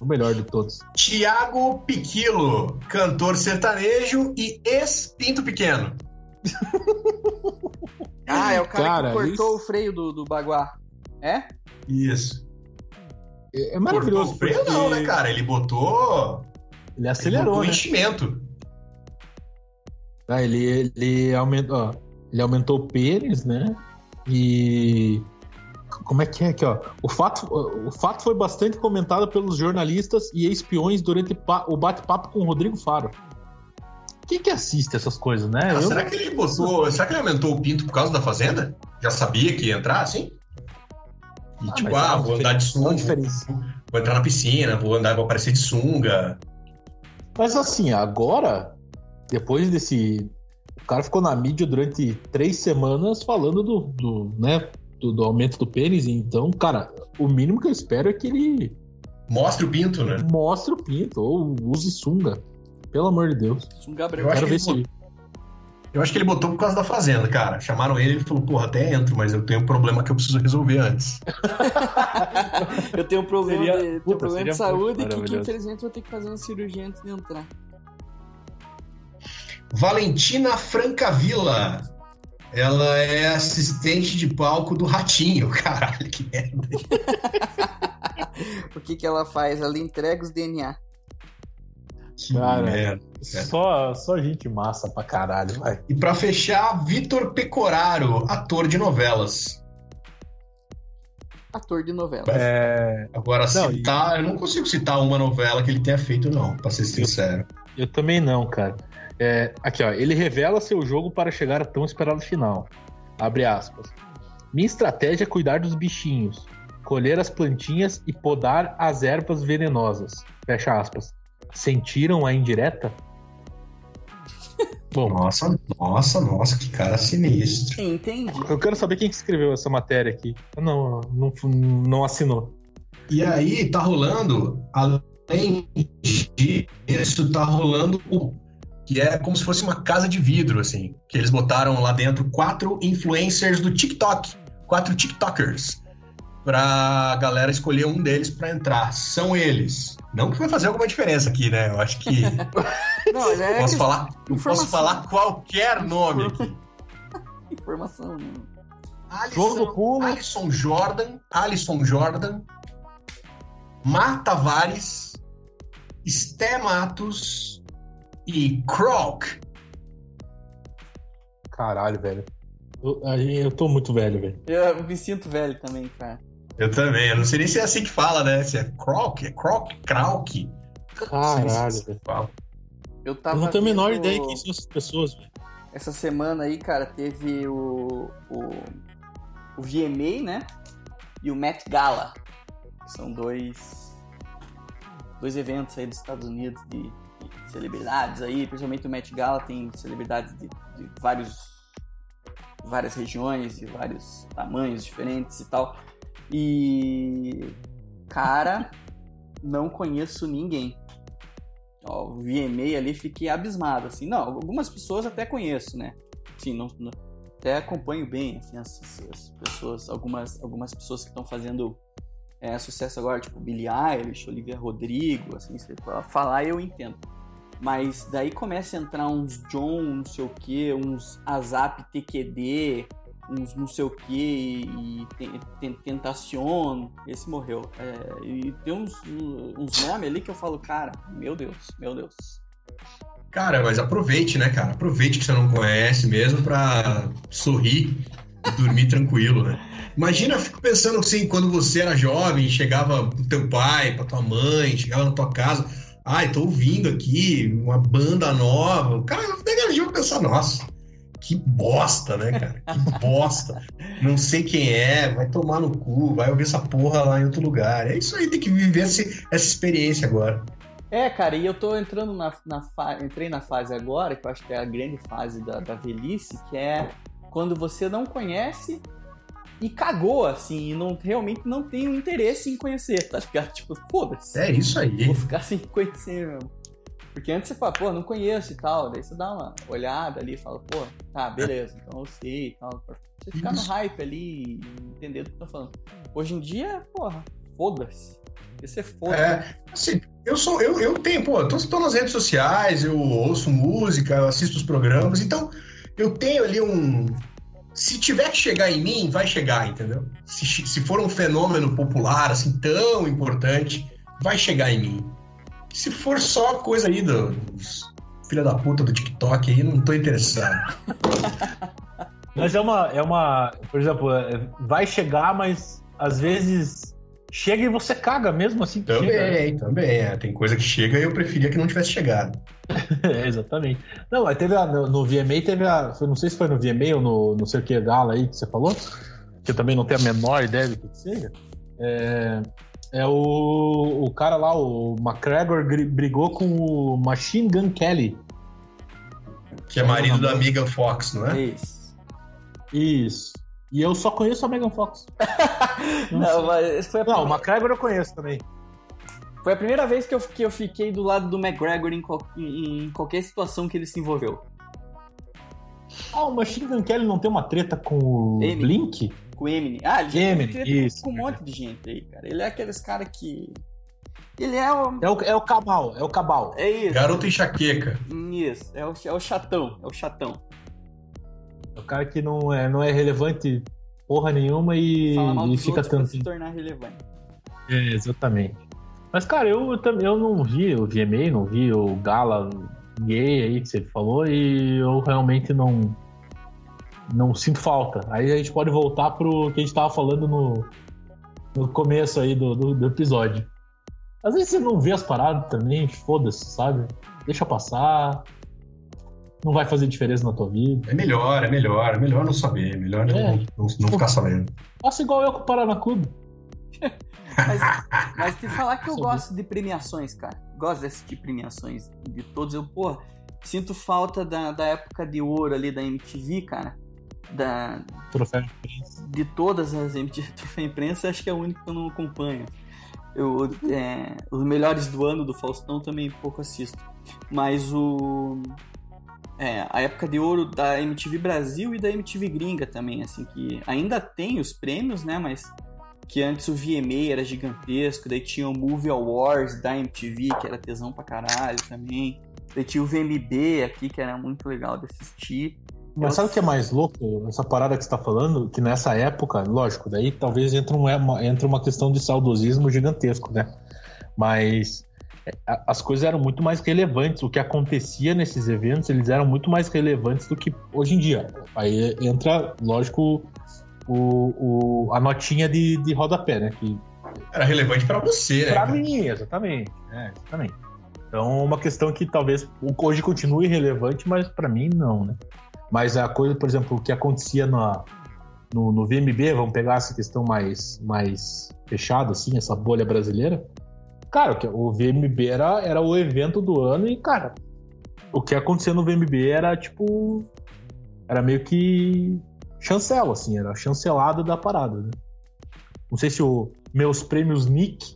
O melhor de todos. Tiago Piquilo, cantor sertanejo e ex-pinto pequeno. Ah, é o cara, Cara, que cortou isso- o freio do, do Baguá. É? Isso. É, é maravilhoso. Cortou o freio não, porque né, cara? Ele botou. Ele Ele acelerou, botou né? enchimento. Ah, ele, ele, aumentou, ó, ele aumentou o pênis, né? E. Como é que é aqui, ó? O fato, o fato foi bastante comentado pelos jornalistas e espiões durante o bate-papo com o Rodrigo Faro. Quem que assiste essas coisas, né? Ah, Eu- será que ele botou. Será que ele aumentou o pinto por causa da fazenda? Já sabia que ia entrar assim? E Ah, tipo, ah, é vou andar de é sunga, diferença. vou entrar na piscina, vou andar, vou aparecer de sunga. Mas assim, agora, depois desse. O cara ficou na mídia durante três semanas falando do, do, né, do, do aumento do pênis. Então, cara, o mínimo que eu espero é que ele Mostra o pinto, né? mostre o pinto ou use sunga. Pelo amor de Deus. Um Gabriel. Eu acho Quero que ver ele se. Eu acho que ele botou por causa da fazenda, cara. Chamaram ele e ele falou, porra, até entro, mas eu tenho um problema que eu preciso resolver antes. Eu tenho um problema, Seria- de, tenho puta, problema de saúde que, que infelizmente vou ter que fazer uma cirurgia antes de entrar. Valentina Francavilla. Ela é assistente de palco do Ratinho. Caralho, que merda. O que, que ela faz? Ela entrega os DNA. Que Cara, merda. Só, só gente massa pra caralho, vai. E pra fechar, Vitor Pecoraro, ator de novelas. Ator de novela. É, Agora, Não, citar, eu não consigo citar uma novela que ele tenha feito, não, pra ser sincero. eu também não, cara. É, aqui, ó. Ele revela seu jogo para chegar a tão esperado final. Abre aspas. Minha estratégia é cuidar dos bichinhos, colher as plantinhas e podar as ervas venenosas. Fecha aspas. Sentiram a indireta? Bom, Nossa, nossa, nossa, que cara sinistro. Entendi. eu quero saber quem que escreveu essa matéria aqui. Não, não, não assinou. E aí, tá rolando, além disso, tá rolando o que é como se fosse uma casa de vidro, assim. Que eles botaram lá dentro quatro influencers do TikTok, quatro TikTokers, pra galera escolher um deles pra entrar. São eles. Não que vai fazer alguma diferença aqui, né? Eu acho que Não, é posso que- falar, eu posso falar qualquer nome aqui. informação, né? Alisson. Alisson Jordan, Alisson Jordan, Mar Tavares Sté Matos e Croc. Caralho, velho. Eu, eu tô muito velho, velho. Eu me sinto velho também, cara. Eu também. Eu não sei nem se é assim que fala, né? Se é Croc, é Croc, Krauk. Caralho, velho. Eu, tava eu não tenho a menor vendo- ideia quem são essas pessoas, velho. Essa semana aí, cara, teve o, o, o VMA, né? E o Met Gala. São dois, dois eventos aí dos Estados Unidos de, de celebridades aí. Principalmente o Met Gala tem celebridades de, de vários, várias regiões e vários tamanhos diferentes e tal. E, cara, não conheço ninguém. Ó, o VMA ali, fiquei abismado, assim. Não, algumas pessoas até conheço, né? Sim, não, não- até acompanho bem, assim, as, as pessoas, algumas, algumas pessoas que estão fazendo é, sucesso agora, tipo Billie Eilish, Olivia Rodrigo, assim, se falar eu entendo. Mas daí começa a entrar uns John, não sei o que, uns Azap TQD, uns não sei o que, e tem, Tentacion, esse morreu. É, e tem uns, uns nomes ali que eu falo, cara, meu Deus, meu Deus. Cara, mas aproveite, né, cara? Aproveite que você não conhece mesmo pra sorrir e dormir tranquilo, né? Imagina, eu fico pensando assim, quando você era jovem, chegava pro teu pai, pra tua mãe, chegava na tua casa, ai, tô ouvindo aqui uma banda nova. O cara daquele dia vai pensar, nossa, que bosta, né, cara? Que bosta. Não sei quem é, vai tomar no cu, vai ouvir essa porra lá em outro lugar. É isso aí, tem que viver esse- essa experiência agora. É, cara, e eu tô entrando na, na fa... entrei na fase agora, que eu acho que é a grande fase da, da velhice, que é quando você não conhece e cagou, assim, e não, realmente não tem o interesse em conhecer, tá ligado? Tipo, foda-se. É isso aí. Vou ficar sem conhecer mesmo. Porque antes você fala, pô, não conheço e tal. Daí você dá uma olhada ali e fala, pô, tá, beleza, então eu sei e tal. Pra você ficar no hype ali e entender do que eu tô falando. Hoje em dia, porra, foda-se. Porque você foda. É, assim, eu sou, eu, eu tenho, pô, eu tô, tô nas redes sociais, eu ouço música, eu assisto os programas, então eu tenho ali um. Se tiver que chegar em mim, vai chegar, entendeu? Se, se for um fenômeno popular, assim, tão importante, vai chegar em mim. Se for só coisa aí do- dos filha da puta do TikTok aí, não tô interessado. Mas é uma, é uma. Por exemplo, é- vai chegar, mas às vezes chega e você caga mesmo assim que chega. Também, também. É, tem coisa que chega e eu preferia que não tivesse chegado. É, exatamente. Não, mas teve a, no, no VMA, teve a. foi- Não sei se foi no VMA ou no não sei o que gala aí que você falou, que eu também não tenho a menor ideia do que, que seja. É, é o, o cara lá, o McGregor, brigou com o Machine Gun Kelly. Que é marido da Megan Fox, não é? Isso. Isso. E eu só conheço a Megan Fox. Não, mas foi a, Não, o McGregor eu conheço também. foi a primeira vez que eu, que eu fiquei do lado do McGregor em, qual- em- em qualquer situação que ele se envolveu. Ah, o Machine Gun Kelly não tem uma treta com o Ele. Blink? Com o Eminem. Ah, ele Eminem, isso, com um monte de gente aí, cara. Ele é aqueles caras que. Ele é o. É o, é o Cabal, é o Cabal. É isso. Garoto enxaqueca. Isso. É o, é o chatão. É o chatão. É o cara que não é, não é relevante porra nenhuma e, Fala mal e fica tanto. se tornar relevante. É, exatamente. Mas, cara, eu, tam- eu não vi o VMA, não vi o Gala gay aí que você falou e eu realmente não não sinto falta. Aí a gente pode voltar pro que a gente tava falando no, no começo aí do, do, do episódio. Às vezes você não vê as paradas também, foda-se, sabe? Deixa passar. Não vai fazer diferença na tua vida. É melhor, é melhor, é melhor não saber, é melhor não, É. não, não ficar sabendo. Faça igual eu com o Paraná Clube. Mas, mas te falar que eu gosto de premiações, cara. Gosto desse tipo de premiações. De todos. Eu, porra, sinto falta da, da época de ouro ali da MTV, cara. Da, Troféu de imprensa. de todas as MTV Troféu Imprensa, acho que é o único que eu não acompanho. Eu, é, os melhores do ano do Faustão também pouco assisto. Mas o. É, a época de ouro da MTV Brasil e da MTV Gringa também, assim, que ainda tem os prêmios, né? Mas que antes o VMA era gigantesco, daí tinha o Movie Awards da MTV, que era tesão pra caralho também. Daí tinha o VMB aqui, que era muito legal de assistir. Mas sabe o que é mais louco? Essa parada que você tá falando, que nessa época, lógico, daí talvez entre uma, entre uma questão de saudosismo gigantesco, né? Mas as coisas eram muito mais relevantes. O que acontecia nesses eventos, eles eram muito mais relevantes do que hoje em dia. Aí entra, lógico, o, o a notinha de, de rodapé, né? Que era relevante para você, né? Para mim, exatamente. É, exatamente. Então, uma questão que talvez hoje continue relevante, mas para mim não, né? Mas a coisa, por exemplo, o que acontecia na, no, no VMB, vamos pegar essa questão mais, mais fechada, assim, essa bolha brasileira. Cara, o VMB era, era o evento do ano e, cara, o que acontecia no VMB era tipo. Era meio que chancela, assim, era chancelado da parada, né? Não sei se o meus prêmios Nick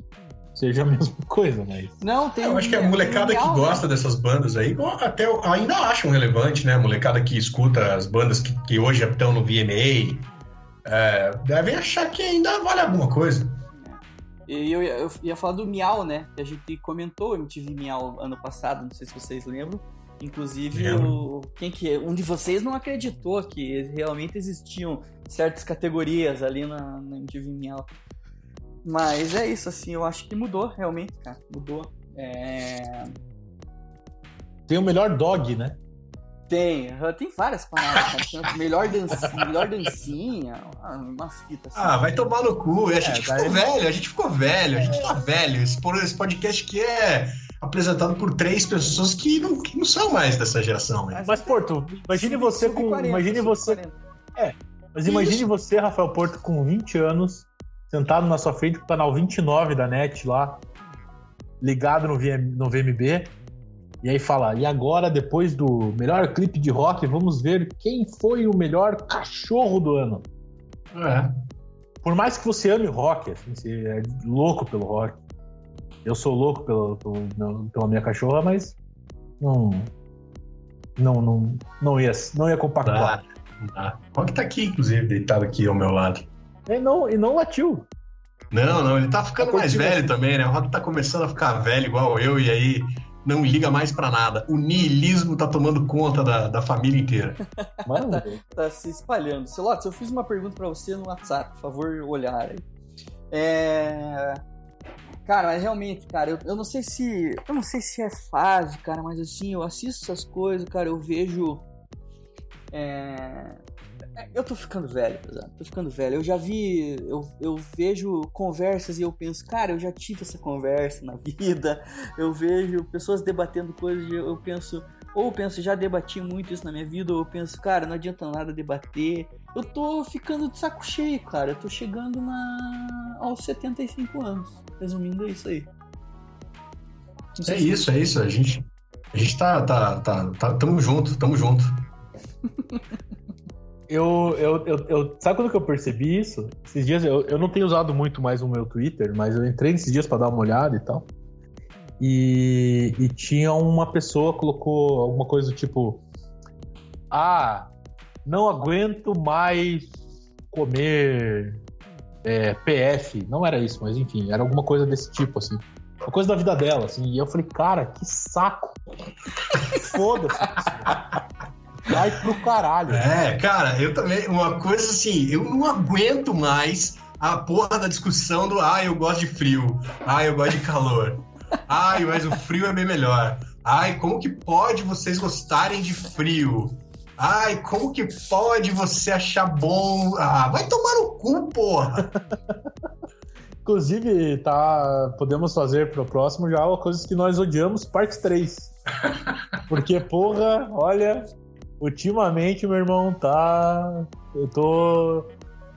seja a mesma coisa, mas. Não, tem. Eu acho que a molecada que gosta dessas bandas aí até ainda acham relevante, né? A molecada que escuta as bandas que, que hoje estão no VMA é, devem achar que ainda vale alguma coisa. E eu, eu, ia falar do Miau, né? Que a gente comentou o MTV Miau ano passado, não sei se vocês lembram. Inclusive, o, quem que um de vocês não acreditou que realmente existiam certas categorias ali na, na MTV Miau. Mas é isso, assim, eu acho que mudou, realmente, cara. Mudou. É... Tem o melhor dog, né? Tem, tem várias palavras, cara. melhor, dancinha, melhor dancinha, umas fitas assim. Ah, vai tomar no cu. A gente é, ficou velho, a gente ficou velho, a gente é. tá velho. Esse, podcast aqui é apresentado por três pessoas que não, que não são mais dessa geração. Mas, mas Porto, imagine você com. 40, imagine você. É, mas imagine Isso. você, Rafael Porto, com 20 anos, sentado na sua frente com o canal 29 da NET lá, ligado no, VM, no VMB, e aí fala, e agora, depois do melhor clipe de rock, vamos ver quem foi o melhor cachorro do ano. É. Por mais que você ame rock, assim, você é louco pelo rock. Eu sou louco pelo, pelo, pela minha cachorra, mas não. Não, não, não ia, não ia compactuar. Ah, Rock tá aqui, inclusive, deitado aqui ao meu lado. E não, e não latiu. Não, não, ele tá ficando mais velho também, né? O Rock tá começando a ficar velho igual eu, e aí não liga mais para nada. O niilismo tá tomando conta da, da família inteira. Mano, tá, tá se espalhando. Celotes, eu fiz uma pergunta para você no WhatsApp, por favor, olhar aí. É... Cara, mas realmente, cara, eu, eu não sei se. Eu não sei se é fase, cara, mas assim, eu assisto essas coisas, cara, eu vejo. É, eu tô ficando velho, tô ficando velho. Eu já vi, eu, eu vejo conversas e eu penso, cara, eu já tive essa conversa na vida. Eu vejo pessoas debatendo coisas e eu penso, ou eu penso, já debati muito isso na minha vida, ou eu penso, cara, não adianta nada debater. Eu tô ficando de saco cheio, cara. Eu tô chegando na... aos 75 anos. Resumindo, é isso aí. É isso, é isso. A gente, a gente tá, tá, tá, tá, tamo junto, tamo junto. eu, eu, eu, eu, Sabe quando que eu percebi isso? Esses dias eu, eu não tenho usado muito mais o meu Twitter, mas eu entrei nesses dias para dar uma olhada e tal. E, e tinha uma pessoa colocou alguma coisa do tipo: Ah, não aguento mais comer é, PF. Não era isso, mas enfim, era alguma coisa desse tipo, assim. Uma coisa da vida dela, assim. E eu falei, cara, que saco. Foda-se. Vai pro caralho. É, cara, eu também. Uma coisa assim, eu não aguento mais a porra da discussão do ah, eu gosto de frio, ah, eu gosto de calor. Ai, mas o frio é bem melhor. Ai, como que pode vocês gostarem de frio? Ai, como que pode você achar bom? Ah, vai tomar no cu, porra! Inclusive, tá, podemos fazer pro próximo já coisas que nós odiamos, parte 3. Porque, porra, olha, ultimamente, meu irmão, tá. Eu tô.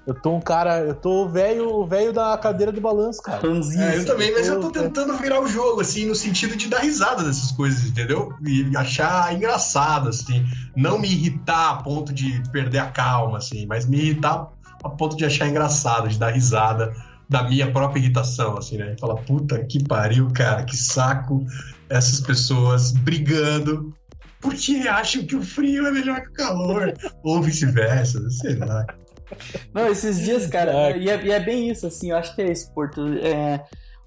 Eu tô um cara. Eu tô o velho, o velho da cadeira de balanço, cara. É, eu também, mas eu tô tentando virar o jogo, assim, no sentido de dar risada dessas coisas, entendeu? E achar engraçado, assim. Não me irritar a ponto de perder a calma, assim, mas me irritar a ponto de achar engraçado, de dar risada da minha própria irritação, assim, né? Falar, puta que pariu, cara, que saco essas pessoas brigando porque acham que o frio é melhor que o calor, ou vice-versa, sei lá. Não, esses dias, cara, e é, e é, bem isso, assim, eu acho que é esse, Porto. É,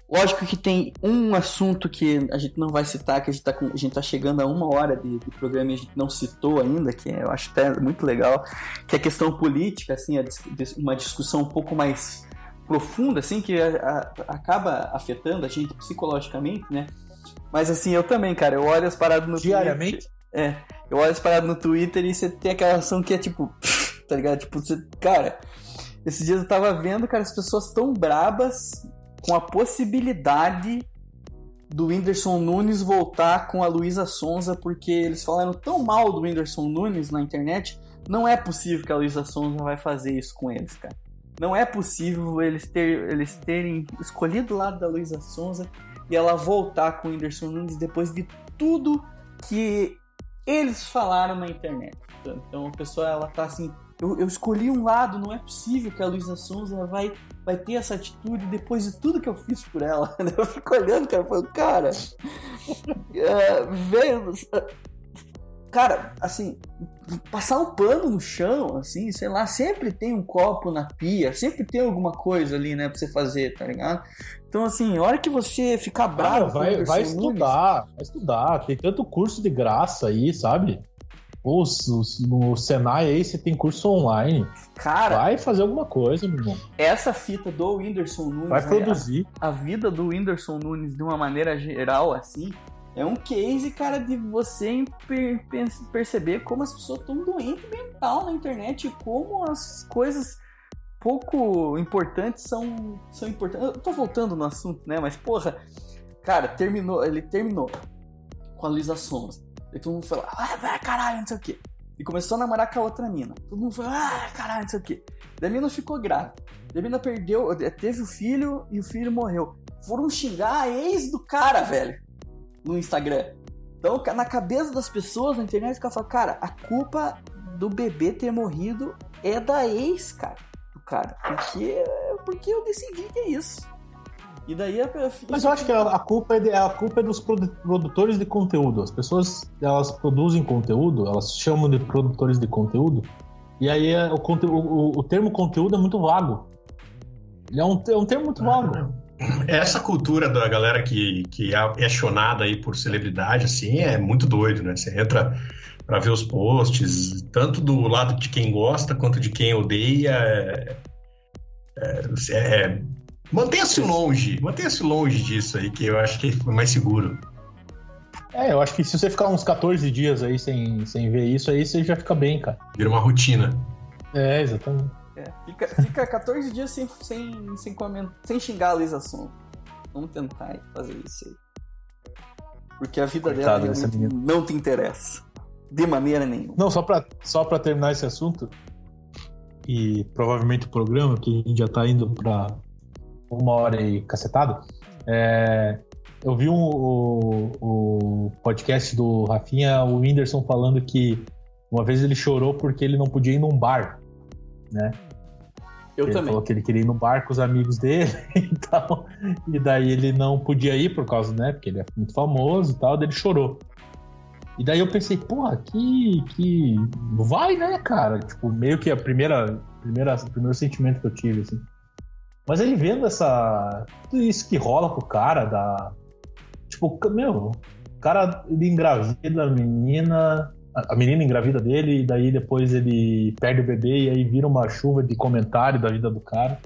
lógico que tem um assunto que a gente não vai citar, que a gente tá, com, a gente tá chegando a uma hora de, de, programa e a gente não citou ainda, que eu acho até muito legal, que é a questão política, assim, a, uma discussão um pouco mais profunda, assim, que a, a, acaba afetando a gente psicologicamente, né? Mas assim, eu também, cara. Eu olho as paradas no Diariamente? Twitter. É. Eu olho as paradas no Twitter e você tem aquela ação que é tipo. Tá ligado? Tipo, você. Cara, esses dias eu tava vendo, cara, as pessoas tão brabas com a possibilidade do Whindersson Nunes voltar com a Luísa Sonza, porque eles falaram tão mal do Whindersson Nunes na internet. Não é possível que a Luísa Sonza vai fazer isso com eles, cara. Não é possível eles, ter, eles terem escolhido o lado da Luísa Sonza e ela voltar com o Whindersson Nunes depois de tudo que eles falaram na internet. Então a pessoa ela tá assim, eu, eu escolhi um lado, não é possível que a Luísa Sonza vai, vai ter essa atitude depois de tudo que eu fiz por ela. Eu fico olhando, cara, falando, cara, é, velho, cara, assim, passar um pano no chão, assim, sei lá, sempre tem um copo na pia, sempre tem alguma coisa ali, né, pra você fazer, tá ligado? Então, assim, a hora que você ficar bravo. Cara, vai, vai estudar, vai estudar. Tem tanto curso de graça aí, sabe? Os, no Senai aí você tem curso online. Cara. Vai fazer alguma coisa, meu irmão. Essa fita do Whindersson Nunes. Vai produzir. Né, a, a, vida do Whindersson Nunes, de uma maneira geral, assim, é um case, cara, de você per perceber como as pessoas estão doentes mental na internet e como as coisas pouco importantes são, são importantes. Eu tô voltando no assunto, né? Mas, porra, cara, terminou, ele terminou com a Luísa Sons. E todo mundo falou, ah, vai, caralho, não sei o quê. E começou a namorar com a outra mina. Todo mundo falou, ah, caralho, não sei o quê. Daí a mina ficou grávida. Daí a mina perdeu, teve o filho e o filho morreu. Foram xingar a ex do cara, velho, no Instagram. Então, na cabeça das pessoas na internet, fica falando, cara, a culpa do bebê ter morrido é da ex, cara cara. Porque, porque eu decidi que é isso. E daí eu, Mas eu acho que a, culpa é de, a culpa é dos produtores de conteúdo. As pessoas elas produzem conteúdo, elas chamam de produtores de conteúdo. E aí é, o, o, o termo conteúdo é muito vago. Ele é um, é um termo muito vago. Essa cultura da galera que, que é apaixonada aí por celebridade, assim, é muito doido, né? Você entra para ver os posts, tanto do lado de quem gosta quanto de quem odeia. É, é, é, mantenha-se longe, mantenha-se longe disso aí, que eu acho que é mais seguro. É, eu acho que se você ficar uns 14 dias aí sem, sem ver isso aí, você já fica bem, cara. Vira uma rotina. É, exatamente. É, fica, fica 14 dias sem, sem, sem, comentar, sem xingar a Lisa Son. Vamos tentar fazer isso aí. Porque a vida Coitada dela não te interessa. De maneira nenhuma. Não, só para só pra terminar esse assunto, e provavelmente o programa, que a gente já tá indo para uma hora e cacetado, é, eu vi um, o, o podcast do Rafinha, o Whindersson, falando que uma vez ele chorou porque ele não podia ir num bar, né? Eu ele também. falou que ele queria ir no bar com os amigos dele e tal. E daí ele não podia ir por causa, né? Porque ele é muito famoso e tal, daí ele chorou. E daí eu pensei, porra, que, que. Vai, né, cara? Tipo, meio que a primeira, primeira. O primeiro sentimento que eu tive, assim. Mas ele vendo essa. Tudo isso que rola com o cara, da. Tipo, meu, o cara ele engravida a menina. A menina engravida dele, e daí depois ele perde o bebê e aí vira uma chuva de comentário da vida do cara.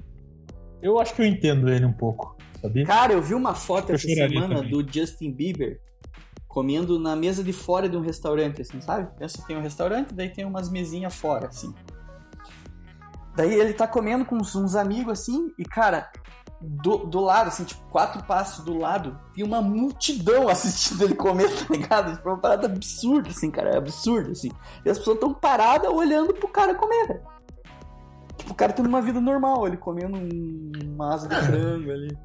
Eu acho que eu entendo ele um pouco, sabia? Cara, eu vi uma foto essa semana também. do Justin Bieber comendo na mesa de fora de um restaurante, assim, sabe? Pensa que tem um restaurante, daí tem umas mesinhas fora, assim. Daí ele tá comendo com uns, uns amigos, assim, e, cara, do, do lado, assim, tipo, quatro passos do lado, tem uma multidão assistindo ele comer, tá ligado? Tipo, uma parada absurda, assim, cara, é absurdo, assim. E as pessoas tão paradas olhando pro cara comer, velho. Tipo, o cara tendo uma vida normal, ele comendo uma asa de frango ali.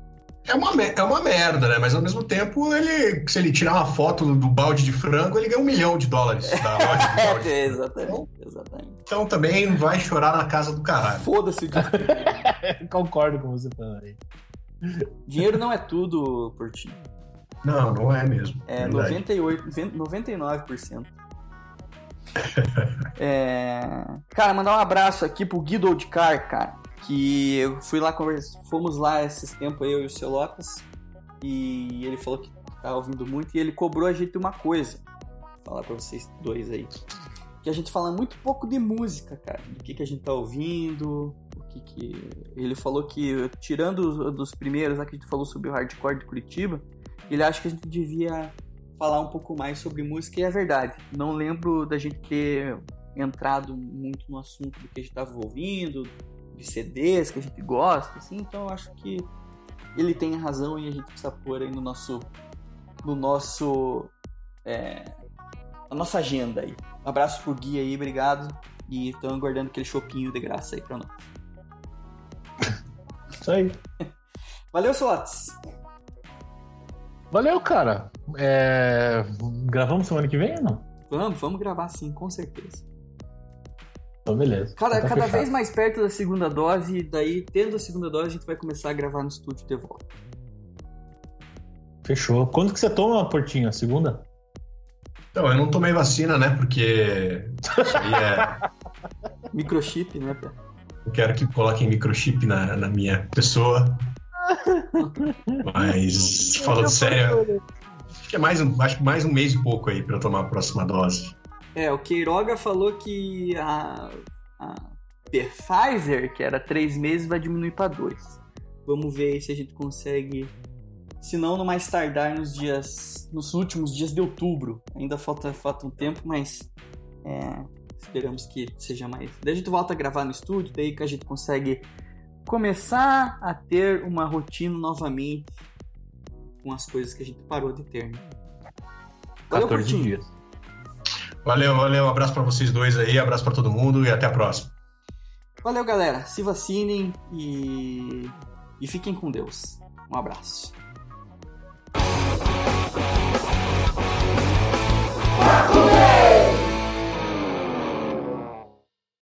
É uma, é uma merda, né? Mas ao mesmo tempo, ele, se ele tirar uma foto do balde de frango, ele ganha um milhão de dólares da loja de balde. é, exatamente, exatamente. Então também vai chorar na casa do caralho. Foda-se o Concordo com você também. Dinheiro não é tudo, Portinho. Não, não é mesmo. É 98, 99%. é... Cara, mandar um abraço aqui pro Guido Odcar, cara que eu fui lá fomos lá esses tempos eu e o seu Lopes e ele falou que tava ouvindo muito e ele cobrou a gente uma coisa. Vou falar para vocês dois aí. Que a gente fala muito pouco de música, cara, do que que a gente tá ouvindo, o que que ele falou que tirando dos primeiros, aqui a gente falou sobre o hardcore de Curitiba, ele acha que a gente devia falar um pouco mais sobre música e é verdade. Não lembro da gente ter entrado muito no assunto do que a gente estava ouvindo, de CDs que a gente gosta, assim, então eu acho que ele tem razão e a gente precisa pôr aí no nosso no nosso é, a nossa agenda aí. Um abraço pro Gui aí, obrigado. E estão aguardando aquele chopinho de graça aí pra nós. Isso aí. Valeu, Sotes. Valeu, cara. É... Gravamos semana que vem ou não? Vamos, vamos gravar sim, com certeza. Então, beleza. Cada, Então tá cada fechado. vez mais perto da segunda dose, daí, tendo a segunda dose, a gente vai começar a gravar no estúdio de volta. Fechou. Quando que você toma, Portinho? A segunda? Então, eu não tomei vacina, né? Porque isso aí é. Microchip, né, Pé? Eu quero que coloquem microchip na, na minha pessoa. Mas, falando sério, acho que é mais um, acho que mais um mês e pouco aí pra eu tomar a próxima dose. É, o Queiroga falou que a, a Pfizer, que era três meses, vai diminuir para dois. Vamos ver aí se a gente consegue. Se não, no mais tardar nos dias. nos últimos dias de outubro. Ainda falta, falta um tempo, mas. é, esperamos que seja mais. Daí a gente volta a gravar no estúdio, daí que a gente consegue começar a ter uma rotina novamente com as coisas que a gente parou de ter. Né? Valeu, 14 Portinho. dias. Valeu, valeu. Um abraço para vocês dois aí, abraço para todo mundo e até a próxima. Valeu, galera. Se vacinem e, e fiquem com Deus. Um abraço.